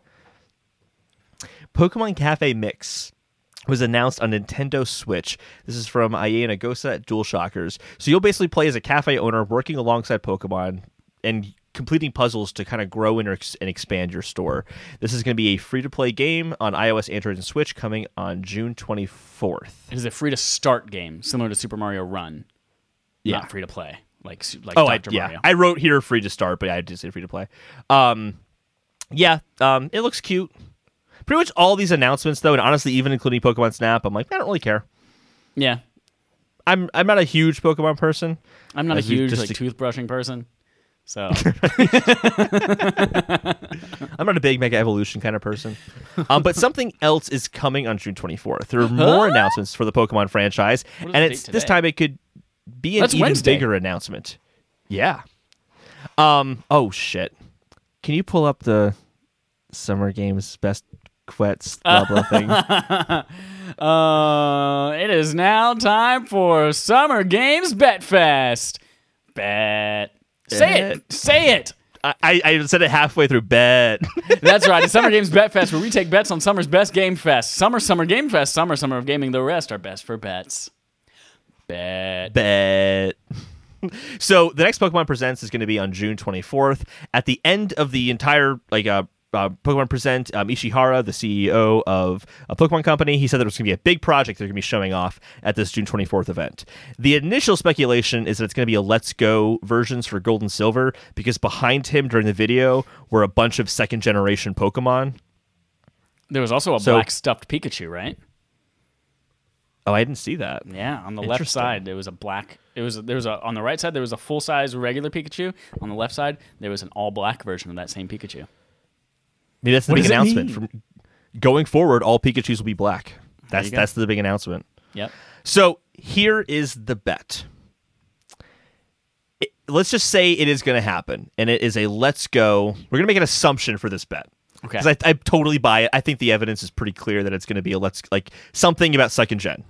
Pokemon Cafe Mix was announced on Nintendo Switch. This is from Iyane Agossah at DualShockers. So you'll basically play as a cafe owner working alongside Pokemon and completing puzzles to kind of grow and, ex- and expand your store. This is going to be a free to play game on iOS, Android, and Switch coming on June 24th.
It is a free to start game similar to Super Mario Run.
Yeah.
Not free to play. Like like
Oh, I,
Dr.
yeah.
Mario.
I wrote here free to start, but I did say free to play. Um, yeah, um, it looks cute. Pretty much all these announcements, though, and honestly, even including Pokemon Snap, I'm like, I don't really care.
yeah.
I'm I'm not a huge Pokemon person.
I'm not
As
a huge like toothbrushing person. So
I'm not a big Mega Evolution kind of person. Um, but something else is coming on June 24th. There are more announcements for the Pokemon franchise,
What is
and
the
it's
date
this
today?
time it could be an
That's
even
Wednesday.
bigger announcement. Yeah. Um. Oh shit. Can you pull up the Summer Games best quets blah blah thing?
uh, it is now time for Summer Games Bet Fest. Bet. Say it. Say it.
I, I I said it halfway through. Bet.
That's right. It's Summer Games Bet Fest, where we take bets on summer's best game fest. Summer, summer game fest. Summer, summer of gaming. The rest are best for bets. Bet.
Bet. so the next Pokemon Presents is going to be on June 24th. At the end of the entire like uh, uh, Pokemon Present, um, Ishihara, the CEO of a Pokemon company, he said that it was going to be a big project they're going to be showing off at this June 24th event. The initial speculation is that it's going to be a Let's Go versions for Gold and Silver because behind him during the video were a bunch of second generation Pokemon.
There was also a
So-
black stuffed Pikachu, right?
Oh, I didn't see that.
Yeah, on the left side there was a black. It was there was a on the right side there was a full size regular Pikachu. On the left side there was an all black version of that same Pikachu.
Maybe that's the
What
big announcement. From going forward, all Pikachu's will be black. That's that's the big announcement.
Yep.
So here is the bet. It- let's just say it is going to happen, and it is a let's go. We're going to make an assumption for this bet
Okay.
because I, I totally buy it. I think the evidence is pretty clear that it's going to be a let's like something about second gen,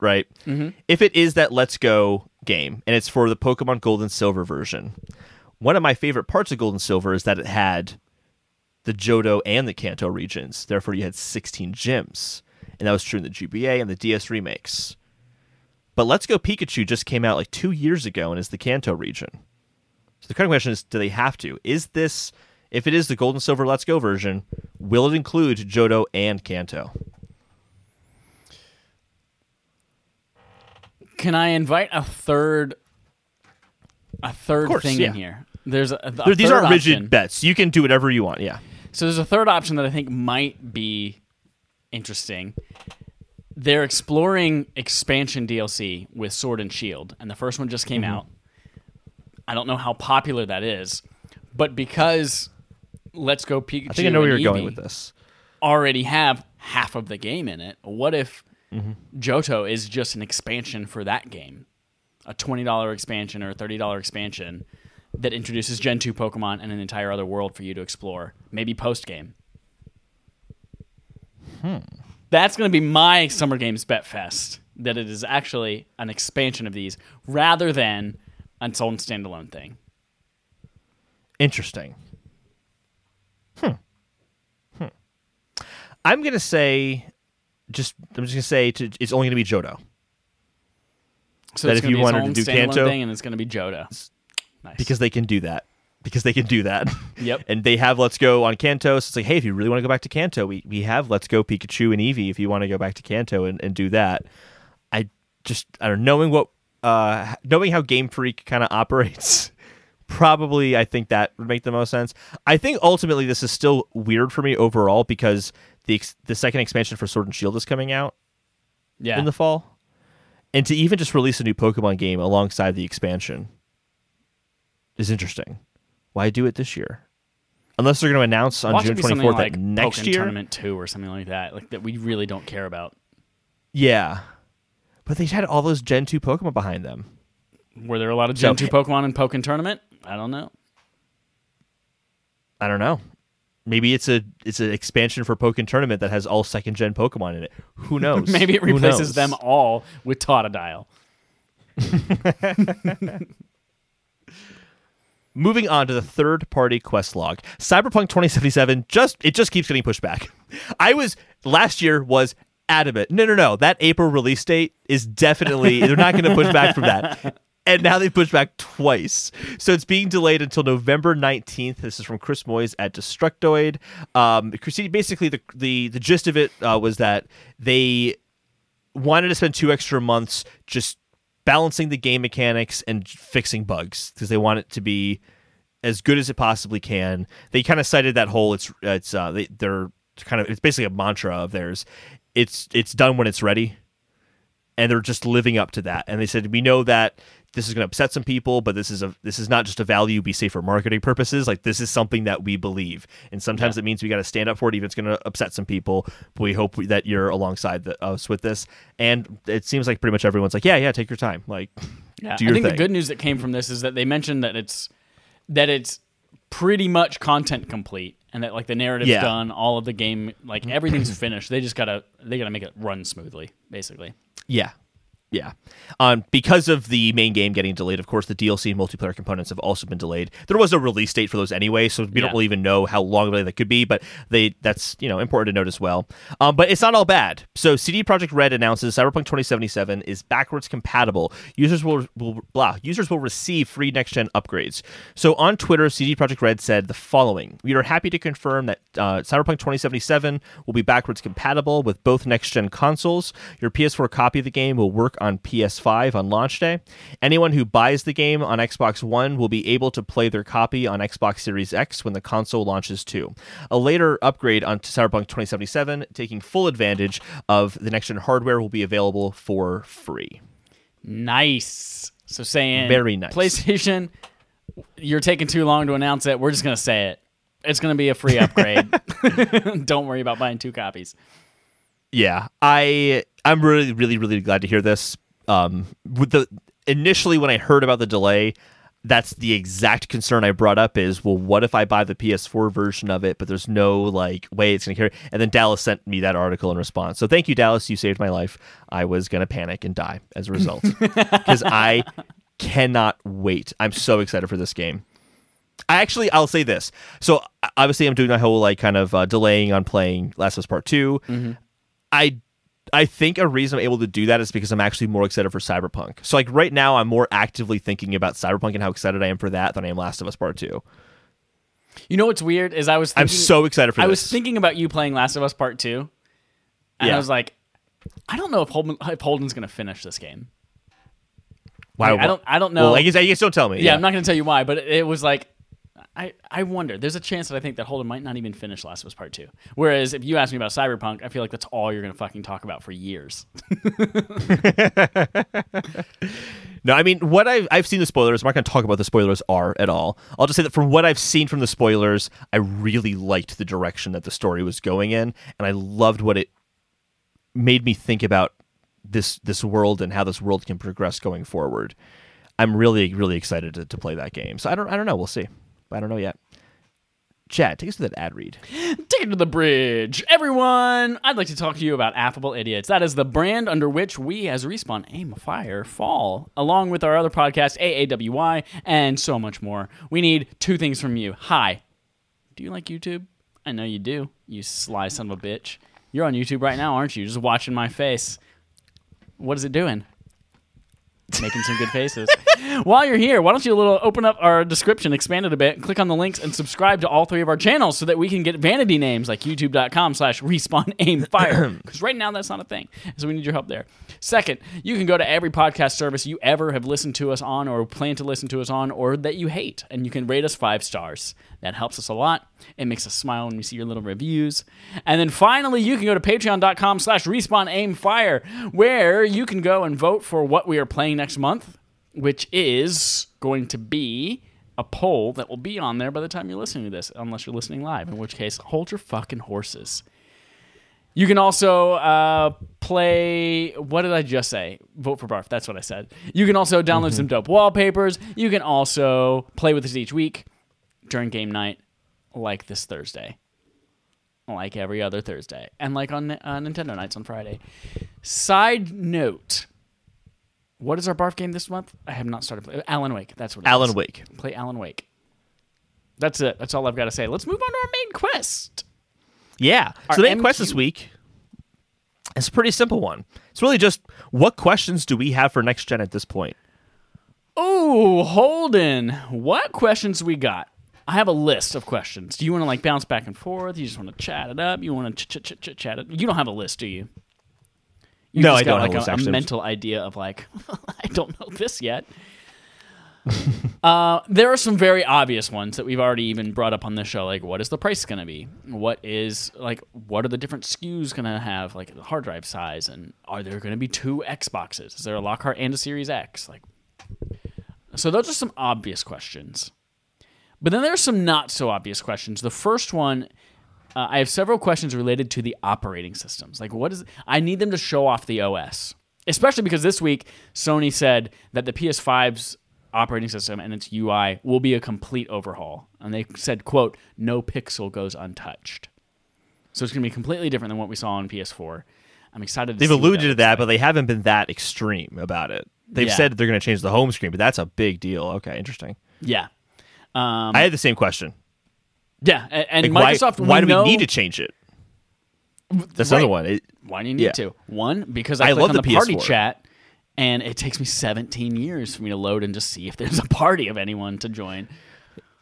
right? Mm-hmm. If it is that let's go game, and it's for the Pokemon Gold and Silver version, one of my favorite parts of Gold and Silver is that it had the Johto and the Kanto regions. Therefore, you had 16 gyms. And that was true in the GBA and the DS remakes. But Let's Go Pikachu just came out like two years ago and is the Kanto region. So the current question is do they have to? Is this, if it is the Gold and Silver Let's Go version, will it include Johto and Kanto?
Can I invite a third a third
course,
thing
yeah.
in here? There's a, a
these aren't rigid
option.
bets. You can do whatever you want. Yeah.
So there's a third option that I think might be interesting. They're exploring expansion DLC with Sword and Shield, and the first one just came
Mm-hmm.
out. I don't know how popular that is, but because Let's Go Pikachu
I think I know where you're going with this.
already have half of the game in it, what if
Mm-hmm.
Johto is just an expansion for that game? A $20 expansion or a $30 expansion that introduces Gen 2 Pokemon and an entire other world for you to explore, maybe post game.
Hmm.
That's going to be my Summer Games Bet Fest. That it is actually an expansion of these rather than its own standalone thing.
Interesting. Hmm. Hmm. I'm gonna say, just I'm just gonna say to, it's only gonna be Johto.
So
That
it's
if you wanted to do Kanto-
thing, and it's going to be Johto. Nice.
because they can do that. Because they can do that.
Yep.
and they have Let's Go on Kanto. So it's like, hey, if you really want to go back to Kanto, we, we have Let's Go Pikachu and Eevee if you want to go back to Kanto and, and do that. I just, I don't know, knowing what, uh, knowing how Game Freak kind of operates, probably I think that would make the most sense. I think ultimately this is still weird for me overall because the ex- the second expansion for Sword and Shield is coming out
yeah.
in the fall. And to even just release a new Pokemon game alongside the expansion is interesting. Why do it this year? Unless they're going to announce on
Watch
June
something
24th
like
that next
Pokken
year.
Tournament Two or something like that, like that we really don't care about.
Yeah. But they had all those Gen 2 Pokemon behind them.
Were there a lot of Gen
So-
Two Pokemon in Pokken Tournament? I don't know.
I don't know. Maybe it's a it's an expansion for Pokemon Tournament that has all second gen Pokemon in it. Who knows?
Maybe it replaces them all with Totodile.
Moving on to the third party quest log. Cyberpunk 2077 just it just keeps getting pushed back. I was last year was adamant. No, no, no. That April release date is definitely they're not going to push back from that. And now they've pushed back twice. So it's being delayed until November 19th. This is from Chris Moyse at Destructoid. Um, basically, the, the, the gist of it uh, was that they wanted to spend two extra months just balancing the game mechanics and fixing bugs because they want it to be as good as it possibly can. They kind of cited that whole it's it's uh they, they're kind of it's basically a mantra of theirs. It's it's done when it's ready, and they're just living up to that. And they said we know that this is going to upset some people, but this is a this is not just a value be safe for marketing purposes. Like this is something that we believe, and sometimes it means we got to stand up for it, even if it's going to upset some people. But we hope that you're alongside the, us with this. And it seems like pretty much everyone's like, yeah, yeah, take your time, like
Yeah,
do
I think
thing.
the good news that came from this is that they mentioned that it's that it's pretty much content complete and that like the narrative's
Yeah.
done, all of the game, like mm-hmm. everything's finished. They just gotta they gotta make it run smoothly, basically.
Yeah. Yeah. Um, because of the main game getting delayed, of course, the DLC and multiplayer components have also been delayed. There was a release date for those anyway, so we
Yeah.
don't really even know how long really that could be, but they that's you know important to note as well. Um, but it's not all bad. So CD Projekt Red announces Cyberpunk 2077 is backwards compatible. Users will, will blah users will receive free next gen upgrades. So on Twitter, CD Projekt Red said the following: We are happy to confirm that uh, Cyberpunk 2077 will be backwards compatible with both next gen consoles. Your PS4 copy of the game will work on PS5 on launch day. Anyone who buys the game on Xbox One will be able to play their copy on Xbox Series X when the console launches too. A later upgrade on Cyberpunk 2077, taking full advantage of the next gen hardware, will be available for free.
Nice. So saying
Very nice.
PlayStation, you're taking too long to announce it. We're just gonna say it. It's gonna be a free upgrade. Don't worry about buying two copies.
Yeah, I I'm really really really glad to hear this. Um, with the initially when I heard about the delay, that's the exact concern I brought up. Is well, what if I buy the PS4 version of it, but there's no like way it's gonna carry? And then Dallas sent me that article in response. So thank you, Dallas. You saved my life. I was gonna panic and die as a result because I cannot wait. I'm so excited for this game. I actually, I'll say this. So obviously, I'm doing my whole like kind of uh, delaying on playing Last of Us Part 2 I I think a reason I'm able to do that is because I'm actually more excited for Cyberpunk. So like right now, I'm more actively thinking about Cyberpunk and how excited I am for that than I am Last of Us Part Two.
You know what's weird is I was
I'm so excited for
I
this.
was thinking about you playing Last of Us Part Two, and
Yeah.
I was like, I don't know if Holden, if Holden's gonna finish this game. Like, I don't. I don't know.
Well, I guess, I guess don't tell me.
yeah, I'm not going to tell you why, but it, it was like. I, I wonder. There's a chance that I think that Holden might not even finish Last of Us Part Two. Whereas if you ask me about Cyberpunk, I feel like that's all you're gonna fucking talk about for years.
No, I mean what I've I've seen the spoilers. I'm not to talk about the spoilers are at all. I'll just say that from what I've seen from the spoilers, I really liked the direction that the story was going in, and I loved what it made me think about this this world and how this world can progress going forward. I'm really really excited to, to play that game. So I don't I don't know. We'll see. But I don't know yet. Chad, take us to that ad read.
Take it to the bridge. Everyone, I'd like to talk to you about Affable Idiots. That is the brand under which we, as Respawn, aim a fire, fall, along with our other podcast, AAWY, and so much more. We need two things from you. Hi, do you like YouTube? I know you do, you sly son of a bitch. You're on YouTube right now, aren't you? Just watching my face. What is it doing? making some good faces. While you're here, why don't you little open up our description, expand it a bit, click on the links, and subscribe to all three of our channels so that we can get vanity names like youtube.com slash respawn aim fire. Because right now that's not a thing. So we need your help there. Second, you can go to every podcast service you ever have listened to us on or plan to listen to us on or that you hate, and you can rate us five stars. That helps us a lot. It makes us smile when we see your little reviews. And then finally, you can go to patreon.com slash respawn aim fire, where you can go and vote for what we are playing next month, which is going to be a poll that will be on there by the time you're listening to this, unless you're listening live, in which case, hold your fucking horses. You can also uh, play. What did I just say? Vote for Barf. That's what I said. You can also download some dope wallpapers. You can also play with us each week during game night, like this Thursday, like every other Thursday, and like on uh, Nintendo nights on Friday. Side note: What is our Barf game this month? I have not started. Play- Alan Wake. That's what. it
Alan
is.
Wake.
Play Alan Wake. That's it. That's all I've got to say. Let's move on to our main quest.
Yeah.
Our
so the main quest this week is a pretty simple one. It's really just what questions do we have for next gen at this point?
Oh, Holden, what questions we got? I have a list of questions. Do you want to like bounce back and forth? You just want to chat it up? You want to ch- ch- ch- chat it? You don't have a list, do you? You
No, I
got,
don't have
like
a
a, mental idea of like, I don't know this yet. uh, there are some very obvious ones that we've already even brought up on this show. Like, what is the price going to be? What is like, what are the different SKUs going to have? Like the hard drive size, and are there going to be two Xboxes? Is there a Lockhart and a Series X? Like, so those are some obvious questions. But then there's some not so obvious questions. The first one, uh, I have several questions related to the operating systems. Like, what is? I need them to show off the OS, especially because this week Sony said that the PS5's operating system and its UI will be a complete overhaul, and they said, "quote No pixel goes untouched." So it's going to be completely different than what we saw on PS4. I'm excited. To
They've alluded to that, but they haven't been that extreme about it. They've
Yeah.
said they're going to change the home screen, but that's a big deal. Okay, interesting.
yeah, um,
I had the same question.
Yeah, and, and
Like,
Microsoft.
why, why do
know-
we need to change it? That's
Right.
another one. It,
Why do you need
Yeah.
to? One, because I,
I
click
love
on
the
the, party chat, and it takes me 17 years for me to load and just see if there's a party of anyone to join.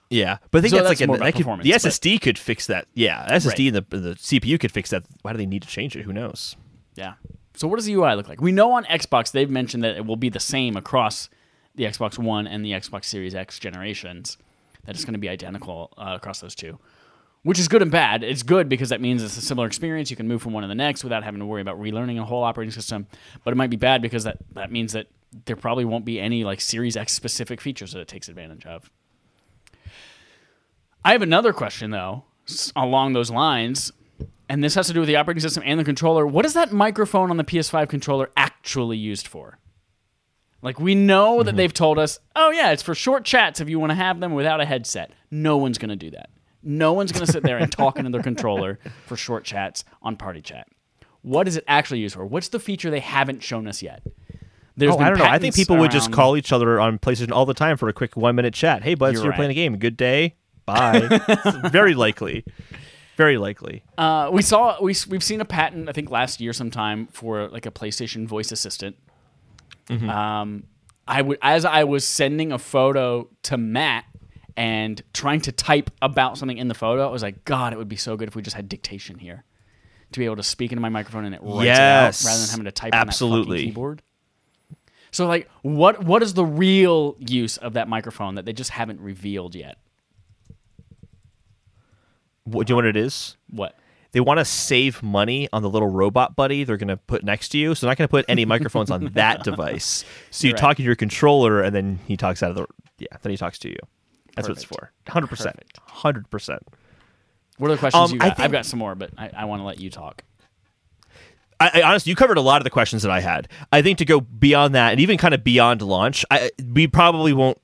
yeah, but I think
So
that's,
that's
like
more
an, that could,
performance,
the
but-
SSD could fix that. Yeah, SSD and the, the CPU could fix that. Why do they need to change it? Who knows?
Yeah. So what does the UI look like? We know on Xbox they've mentioned that it will be the same across the Xbox One and the Xbox Series X generations. That it's going to be identical uh, across those two, which is good and bad. It's good because that means it's a similar experience. You can move from one to the next without having to worry about relearning a whole operating system. But it might be bad because that that means that there probably won't be any like Series X specific features that it takes advantage of. I have another question though along those lines, and this has to do with the operating system and the controller. What is that microphone on the PS5 controller actually used for? Like we know that they've told us, oh yeah, it's for short chats if you want to have them without a headset. No one's going to do that. No one's going to sit there and talk into their controller for short chats on Party Chat. What is it actually used for? What's the feature they haven't shown us yet? There's
Oh,
been
I don't know. I think people would just call each other on PlayStation all the time for a quick one minute chat. Hey, buds,
You're
you're,
right.
playing a game. Good day. Bye. Very likely. Very likely.
Uh, we saw we we've seen a patent I think last year sometime for like a PlayStation voice assistant. Um, I would as I was sending a photo to Matt and trying to type about something in the photo, I was like, God, it would be so good if we just had dictation here to be able to speak into my microphone and it writes
Yes.
it out rather than having to type on that
Absolutely.
keyboard. So like, what what is the real use of that microphone that they just haven't revealed yet?
What, do you know what it is?
What?
They want to save money on the little robot buddy they're going to put next to you. So they're not going to put any microphones on that device. So you
right.
talk to your controller, and then he talks out of the yeah. Then he talks to you. That's what it's for. Hundred percent.
Perfect.
Hundred percent.
What are the questions
Um,
you
I
got?
think-
I've got some more, but I, I want to let you talk.
I, I honestly, you covered a lot of the questions that I had. I think to go beyond that, and even kind of beyond launch, I, we probably won't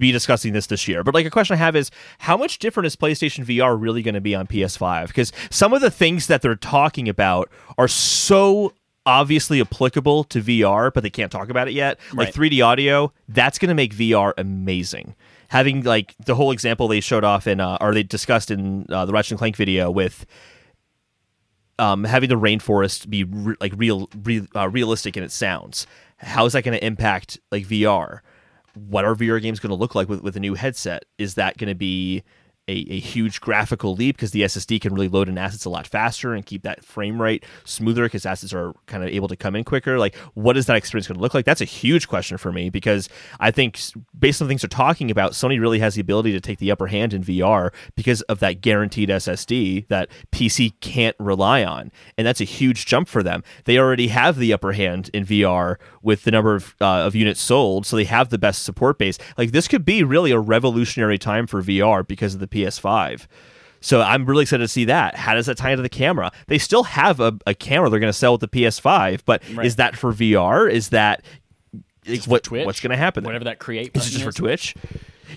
be discussing this this year. But like a question I have is, how much different is PlayStation VR really going to be on PS5? Because some of the things that they're talking about are so obviously applicable to VR, but they can't talk about it yet. Like
Right.
3D audio, that's going to make VR amazing. Having like the whole example they showed off in, uh, or they discussed in uh, the Ratchet and Clank video with um, having the rainforest be re- like real, real uh, realistic in its sounds. How is that going to impact like VR? What are VR games going to look like with, with a new headset? Is that going to be a, a huge graphical leap because the SSD can really load in assets a lot faster and keep that frame rate smoother because assets are kind of able to come in quicker? Like, what is that experience going to look like? That's a huge question for me because I think based on things they're talking about, Sony really has the ability to take the upper hand in VR because of that guaranteed SSD that PC can't rely on. And that's a huge jump for them. They already have the upper hand in VR with the number of, uh, of units sold, so they have the best support base. Like, this could be really a revolutionary time for VR because of the PS5. So I'm really excited to see that. How does that tie into the camera? They still have a, a camera they're going to sell with the PS5, but
Right.
is that for VR? Is that what,
Twitch?
what's going to happen? there?
Whatever that create.
Is it just
button
for Twitch?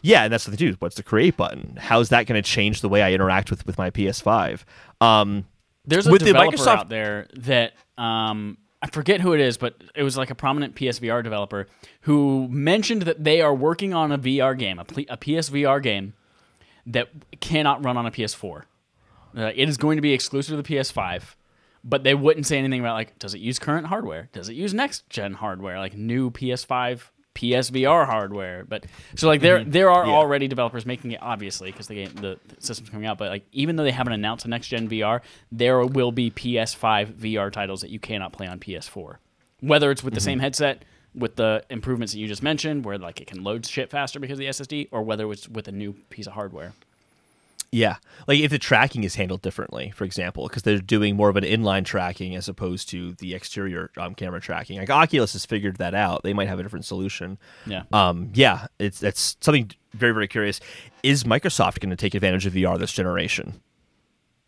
Yeah, and that's the thing too. What's the create button? How's that going to change the way I interact with with my PS5? Um,
There's a
With the
developer
Microsoft-
out there that um, I forget who it is, but it was like a prominent PSVR developer who mentioned that they are working on a VR game, a, a PSVR game that cannot run on a PS4. Uh, it is going to be exclusive to the PS5, but they wouldn't say anything about like, does it use current hardware? Does it use next gen hardware, like new PS5 PSVR hardware? But so like there mm-hmm. there are
Yeah.
already developers making it, obviously, because the game the system's coming out. But like even though they haven't announced a next gen VR, there will be PS5 VR titles that you cannot play on PS4, whether it's with the same mm-hmm. headset. With the improvements that you just mentioned, where like it can load shit faster because of the SSD, or whether it's with a new piece of hardware.
Yeah, like if the tracking is handled differently, for example, because they're doing more of an inline tracking as opposed to the exterior um, camera tracking. Like Oculus has figured that out. They might have a different solution.
Yeah.
Um, yeah, it's that's something very very curious. Is Microsoft going to take advantage of VR this generation?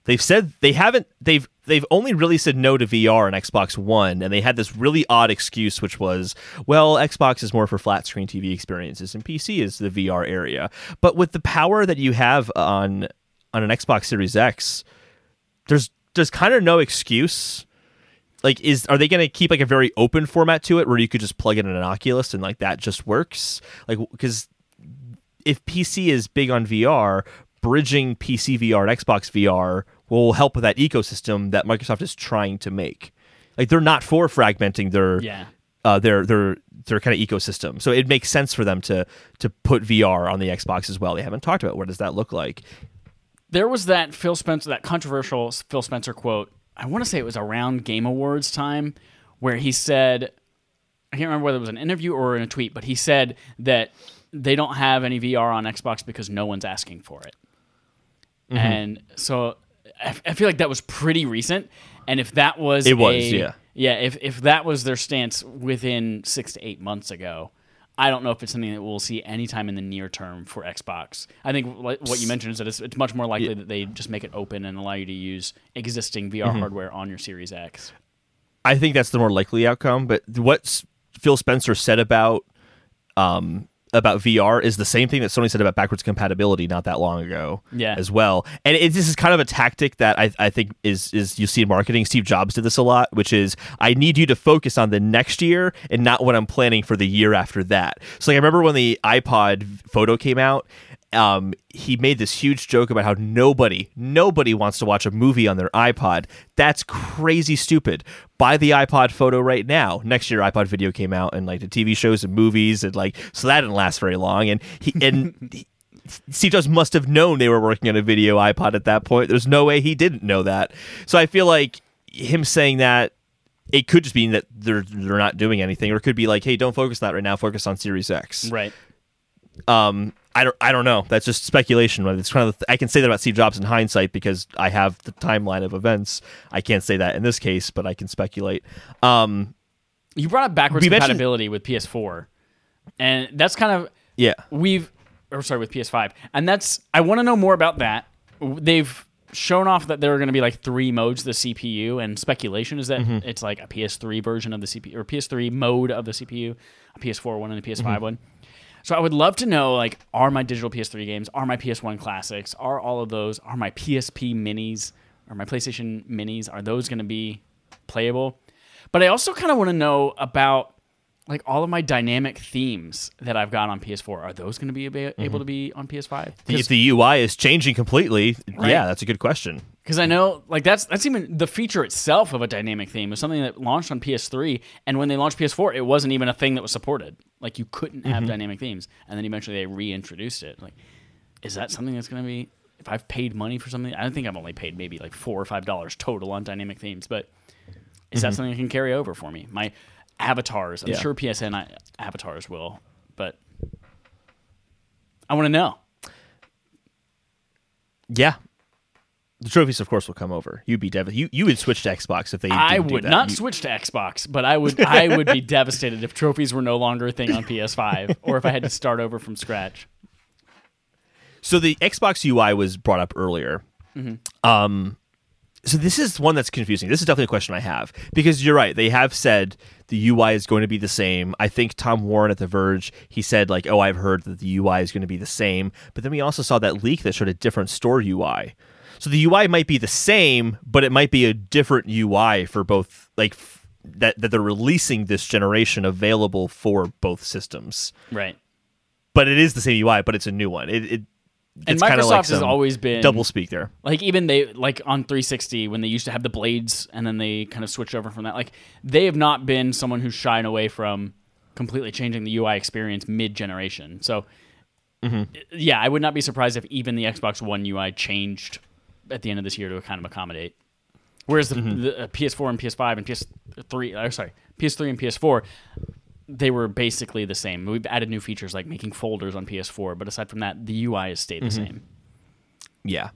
They've said they haven't. They've they've only really said no to VR on Xbox One, and they had this really odd excuse, which was, well, Xbox is more for flat screen TV experiences, and PC is the VR area. But with the power that you have on on an Xbox Series X, there's there's kind of no excuse. Like, is are they going to keep like a very open format to it, where you could just plug in an Oculus and like that just works? Like, because if PC is big on VR, bridging PC VR and Xbox VR will help with that ecosystem that Microsoft is trying to make. Like they're not for fragmenting their
Yeah.
uh, their their their kind of ecosystem. So it makes sense for them to to put VR on the Xbox as well. They haven't talked about what does that look like.
There was that Phil Spencer, that controversial Phil Spencer quote. I want to say it was around Game Awards time, where he said, I can't remember whether it was an interview or in a tweet, but he said that they don't have any VR on Xbox because no one's asking for it.
Mm-hmm.
And so I, I feel like that was pretty recent. And if that was
It was,
a-
yeah.
yeah, if if that was their stance within six to eight months ago, I don't know if it's something that we'll see anytime in the near term for Xbox. I think what you mentioned is that it's, it's much more likely that they just make it open and allow you to use existing VR
Mm-hmm.
hardware on your Series X.
I think that's the more likely outcome. But what Phil Spencer said about um, about VR is the same thing that Sony said about backwards compatibility not that long ago.
Yeah.
as well. And it, this is kind of a tactic that I, I think is is you see in marketing. Steve Jobs did this a lot, which is I need you to focus on the next year and not what I'm planning for the year after that. So like I remember when the iPod Photo came out. Um, he made this huge joke about how nobody, nobody wants to watch a movie on their iPod. That's crazy stupid. Buy the iPod Photo right now. Next year, iPod Video came out, and like the TV shows and movies, and like so that didn't last very long. And he and Steve Jobs must have known they were working on a video iPod at that point. There's no way he didn't know that. So I feel like him saying that it could just mean that they're they're not doing anything, or it could be like, hey, don't focus on that right now. Focus on Series X.
Right.
Um, I don't I don't know. That's just speculation. It's kind of I can say that about Steve Jobs in hindsight because I have the timeline of events. I can't say that in this case, but I can speculate. Um,
You brought up backwards compatibility with PS4, and that's kind of
yeah.
we've or sorry with PS5, and that's I want to know more about that. They've shown off that there are going to be like three modes of the CPU, and speculation is that
Mm-hmm.
it's like a PS3 version of the CPU or PS3 mode of the CPU, a PS4 one and a PS5
Mm-hmm.
one. So I would love to know like are my digital PS3 games, are my PS1 classics, are all of those, are my PSP minis, are my PlayStation minis, are those going to be playable? But I also kind of want to know about like all of my dynamic themes that I've got on PS4. Are those going to be able mm-hmm. to be on PS5?
If the UI is changing completely,
Right.
yeah, that's a good question.
Because I know, like that's that's even the feature itself of a dynamic theme is something that launched on PS3, and when they launched PS4, it wasn't even a thing that was supported. Like you couldn't have mm-hmm. dynamic themes, and then eventually they reintroduced it. Like, is that something that's going to be? If I've paid money for something, I don't think I've only paid maybe like four or five dollars total on dynamic themes, but is that mm-hmm. something that can carry over for me? My avatars, I'm
Yeah.
sure PSN I- avatars will, but I want to know.
Yeah. The trophies, of course, will come over. You'd be dev- you you would switch to Xbox if they.
I would not
You-
switch to Xbox, but I would I would be devastated if trophies were no longer a thing on PS5 or if I had to start over from scratch.
So the Xbox UI was brought up earlier.
Mm-hmm.
Um, so this is one that's confusing. This is definitely a question I have because you're right. They have said the UI is going to be the same. I think Tom Warren at The Verge he said like, "Oh, I've heard that the UI is going to be the same." But then we also saw that leak that showed a different store UI. So the UI might be the same, but it might be a different UI for both. Like f- that that they're releasing this generation available for both systems.
Right.
But it is the same UI, but it's a new one. It, it
And Microsoft
like
has always been
double speak there.
like even they like on 360 when they used to have the blades and then they kind of switched over from that. Like they have not been someone who's shying away from completely changing the UI experience mid generation. So yeah, I would not be surprised if even the Xbox One UI changed at the end of this year to kind of accommodate. Whereas the, the uh, PS4 and PS5 and PS3, uh, sorry, PS3 and PS4, they were basically the same. We've added new features like making folders on PS4, but aside from that, the UI has stayed the same.
Yeah.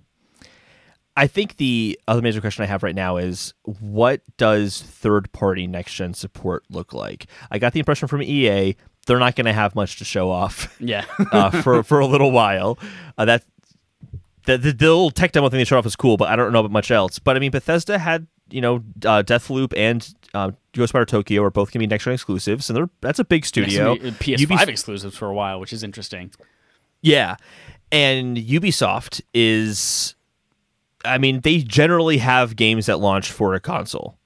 I think the other major question I have right now is what does third party next gen support look like? I got the impression from EA they're not going to have much to show off
Yeah.
uh, for for a little while. Uh, that the, the, the little tech demo thing they showed off was cool, but I don't know about much else. But I mean, Bethesda had you know uh, Deathloop and uh, Ghostwire Tokyo are both going to be next gen exclusives, and they're that's a big studio.
Some PS5
Ubisoft-
exclusives for a while, which is interesting.
Yeah. And Ubisoft is I mean, they generally have games that launch for a console.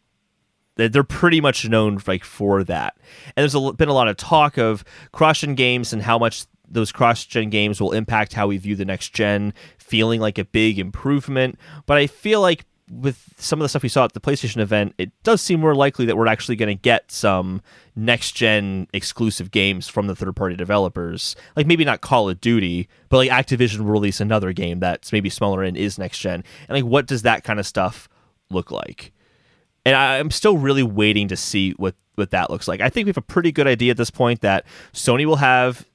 They- They're pretty much known like for that. And there's a, been a lot of talk of cross-gen games and how much those cross-gen games will impact how we view the next gen, feeling like a big improvement. But I feel like with some of the stuff we saw at the PlayStation event, it does seem more likely that we're actually going to get some next gen exclusive games from the third party developers. Like maybe not Call of Duty, but like Activision will release another game that's maybe smaller and is next gen. And like what does that kind of stuff look like? And I'm still really waiting to see what what that looks like. I think we have a pretty good idea at this point that Sony will have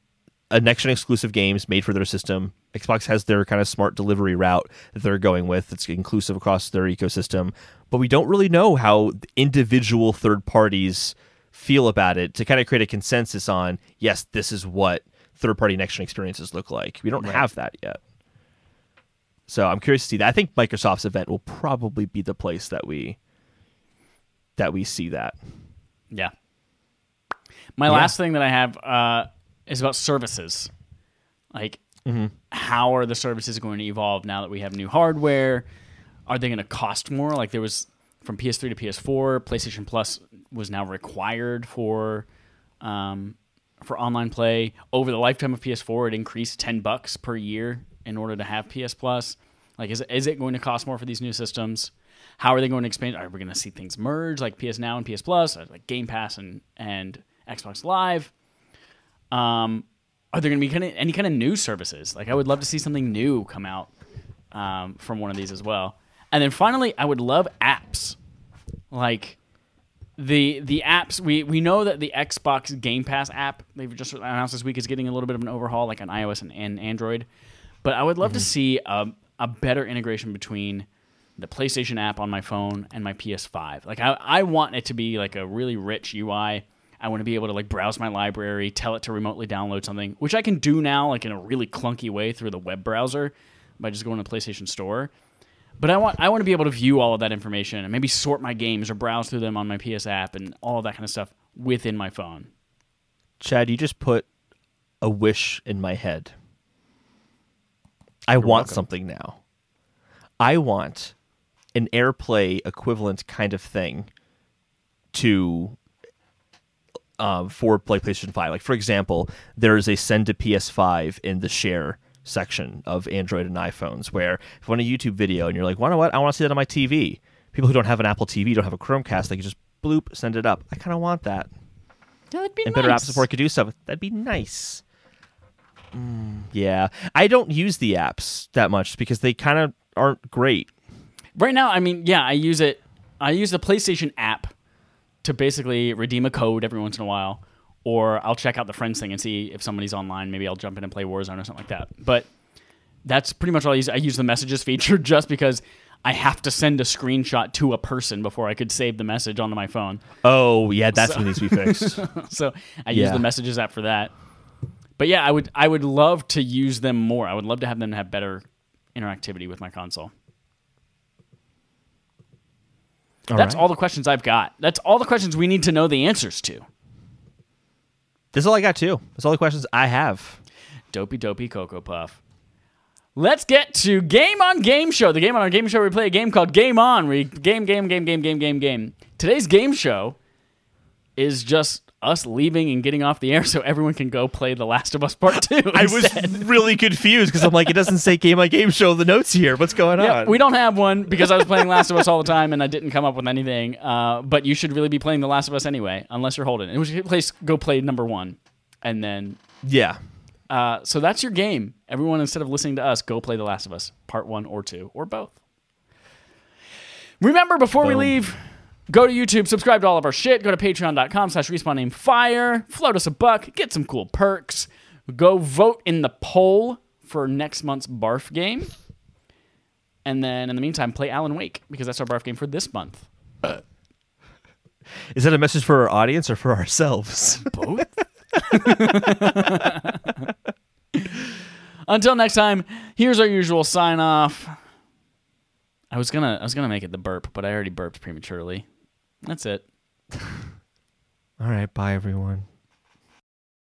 a next gen exclusive games made for their system. Xbox has their kind of smart delivery route that they're going with. It's inclusive across their ecosystem, but we don't really know how individual third parties feel about it to kind of create a consensus on yes, this is what third party next gen experiences look like. We don't have that yet. So I'm curious to see that. I think Microsoft's event will probably be the place that we that we see that.
Yeah. My
Yeah.
last thing that I have uh, is about services. Like, how are the services going to evolve now that we have new hardware? Are they going to cost more? Like, there was from PS3 to PS4, PlayStation Plus was now required for um, for online play. Over the lifetime of PS4, it increased ten bucks per year in order to have PS Plus. Like, is is it going to cost more for these new systems? How are they going to expand? Are we going to see things merge like PS Now and PS Plus, like Game Pass and and Xbox Live? Um, are there going to be kind of any kind of new services? Like, I would love to see something new come out um, from one of these as well. And then finally, I would love apps. Like, the the apps we we know that the Xbox Game Pass app they've just announced this week is getting a little bit of an overhaul, like on iOS and, and Android. But I would love to see a, a better integration between the PlayStation app on my phone and my PS5. Like I, I want it to be like a really rich UI. I want to be able to like browse my library, tell it to remotely download something, which I can do now like in a really clunky way through the web browser by just going to the PlayStation Store. But I want I want to be able to view all of that information and maybe sort my games or browse through them on my PS app and all that kind of stuff within my phone.
Chad, you just put a wish in my head. I want
welcome.
something now. I want an AirPlay equivalent kind of thing to um, for like PlayStation Five. Like for example, there is a send to PS5 in the share section of Android and iPhones where if you want a YouTube video and you're like, "Why know what? I want to see that on my TV." People who don't have an Apple TV, don't have a Chromecast, they can just bloop, send it up. I kind of want that.
That'd be
and better app support could do stuff. That'd be nice. Mm, yeah, I don't use the apps that much because they kind of aren't great.
Right now, I mean, yeah, I use it. I use the PlayStation app to basically redeem a code every once in a while, or I'll check out the friends thing and see if somebody's online. Maybe I'll jump in and play Warzone or something like that. But that's pretty much all I use. I use the messages feature just because I have to send a screenshot to a person before I could save the message onto my phone.
Oh yeah, that's what needs to be fixed.
so I use the messages app for that. But yeah, I would I would love to use them more. I would love to have them have better interactivity with my console. That's
right.
all the questions I've got. That's all the questions we need to know the answers to.
That's all I got too. That's all the questions I have.
Dopey dopey Cocoa Puff. Let's get to Game on Game Show. The game on our game show where we play a game called Game On. We game, game, game, game, game, game, game. Today's game show is just us leaving and getting off the air so everyone can go play The Last of Us Part 2.
I was really confused because I'm like, it doesn't say game by game show the notes here. What's going
Yeah,
on?
we don't have one because I was playing Last of Us all the time and I didn't come up with anything. Uh, but you should really be playing The Last of Us anyway, unless you're holding. In which case, go play number one, and then.
yeah.
Uh, so that's your game. Everyone, instead of listening to us, go play The Last of Us, part one or two, or both. Remember, before we leave, go to YouTube, subscribe to all of our shit. Go to patreon.com slash respawn aim fire. Float us a buck. Get some cool perks. Go vote in the poll for next month's barf game. And then in the meantime, play Alan Wake because that's our barf game for this month.
Is that a message for our audience or for ourselves?
Both. Until next time, here's our usual sign off. I was gonna I was gonna make it the burp, but I already burped prematurely. That's it.
all right. Bye, everyone.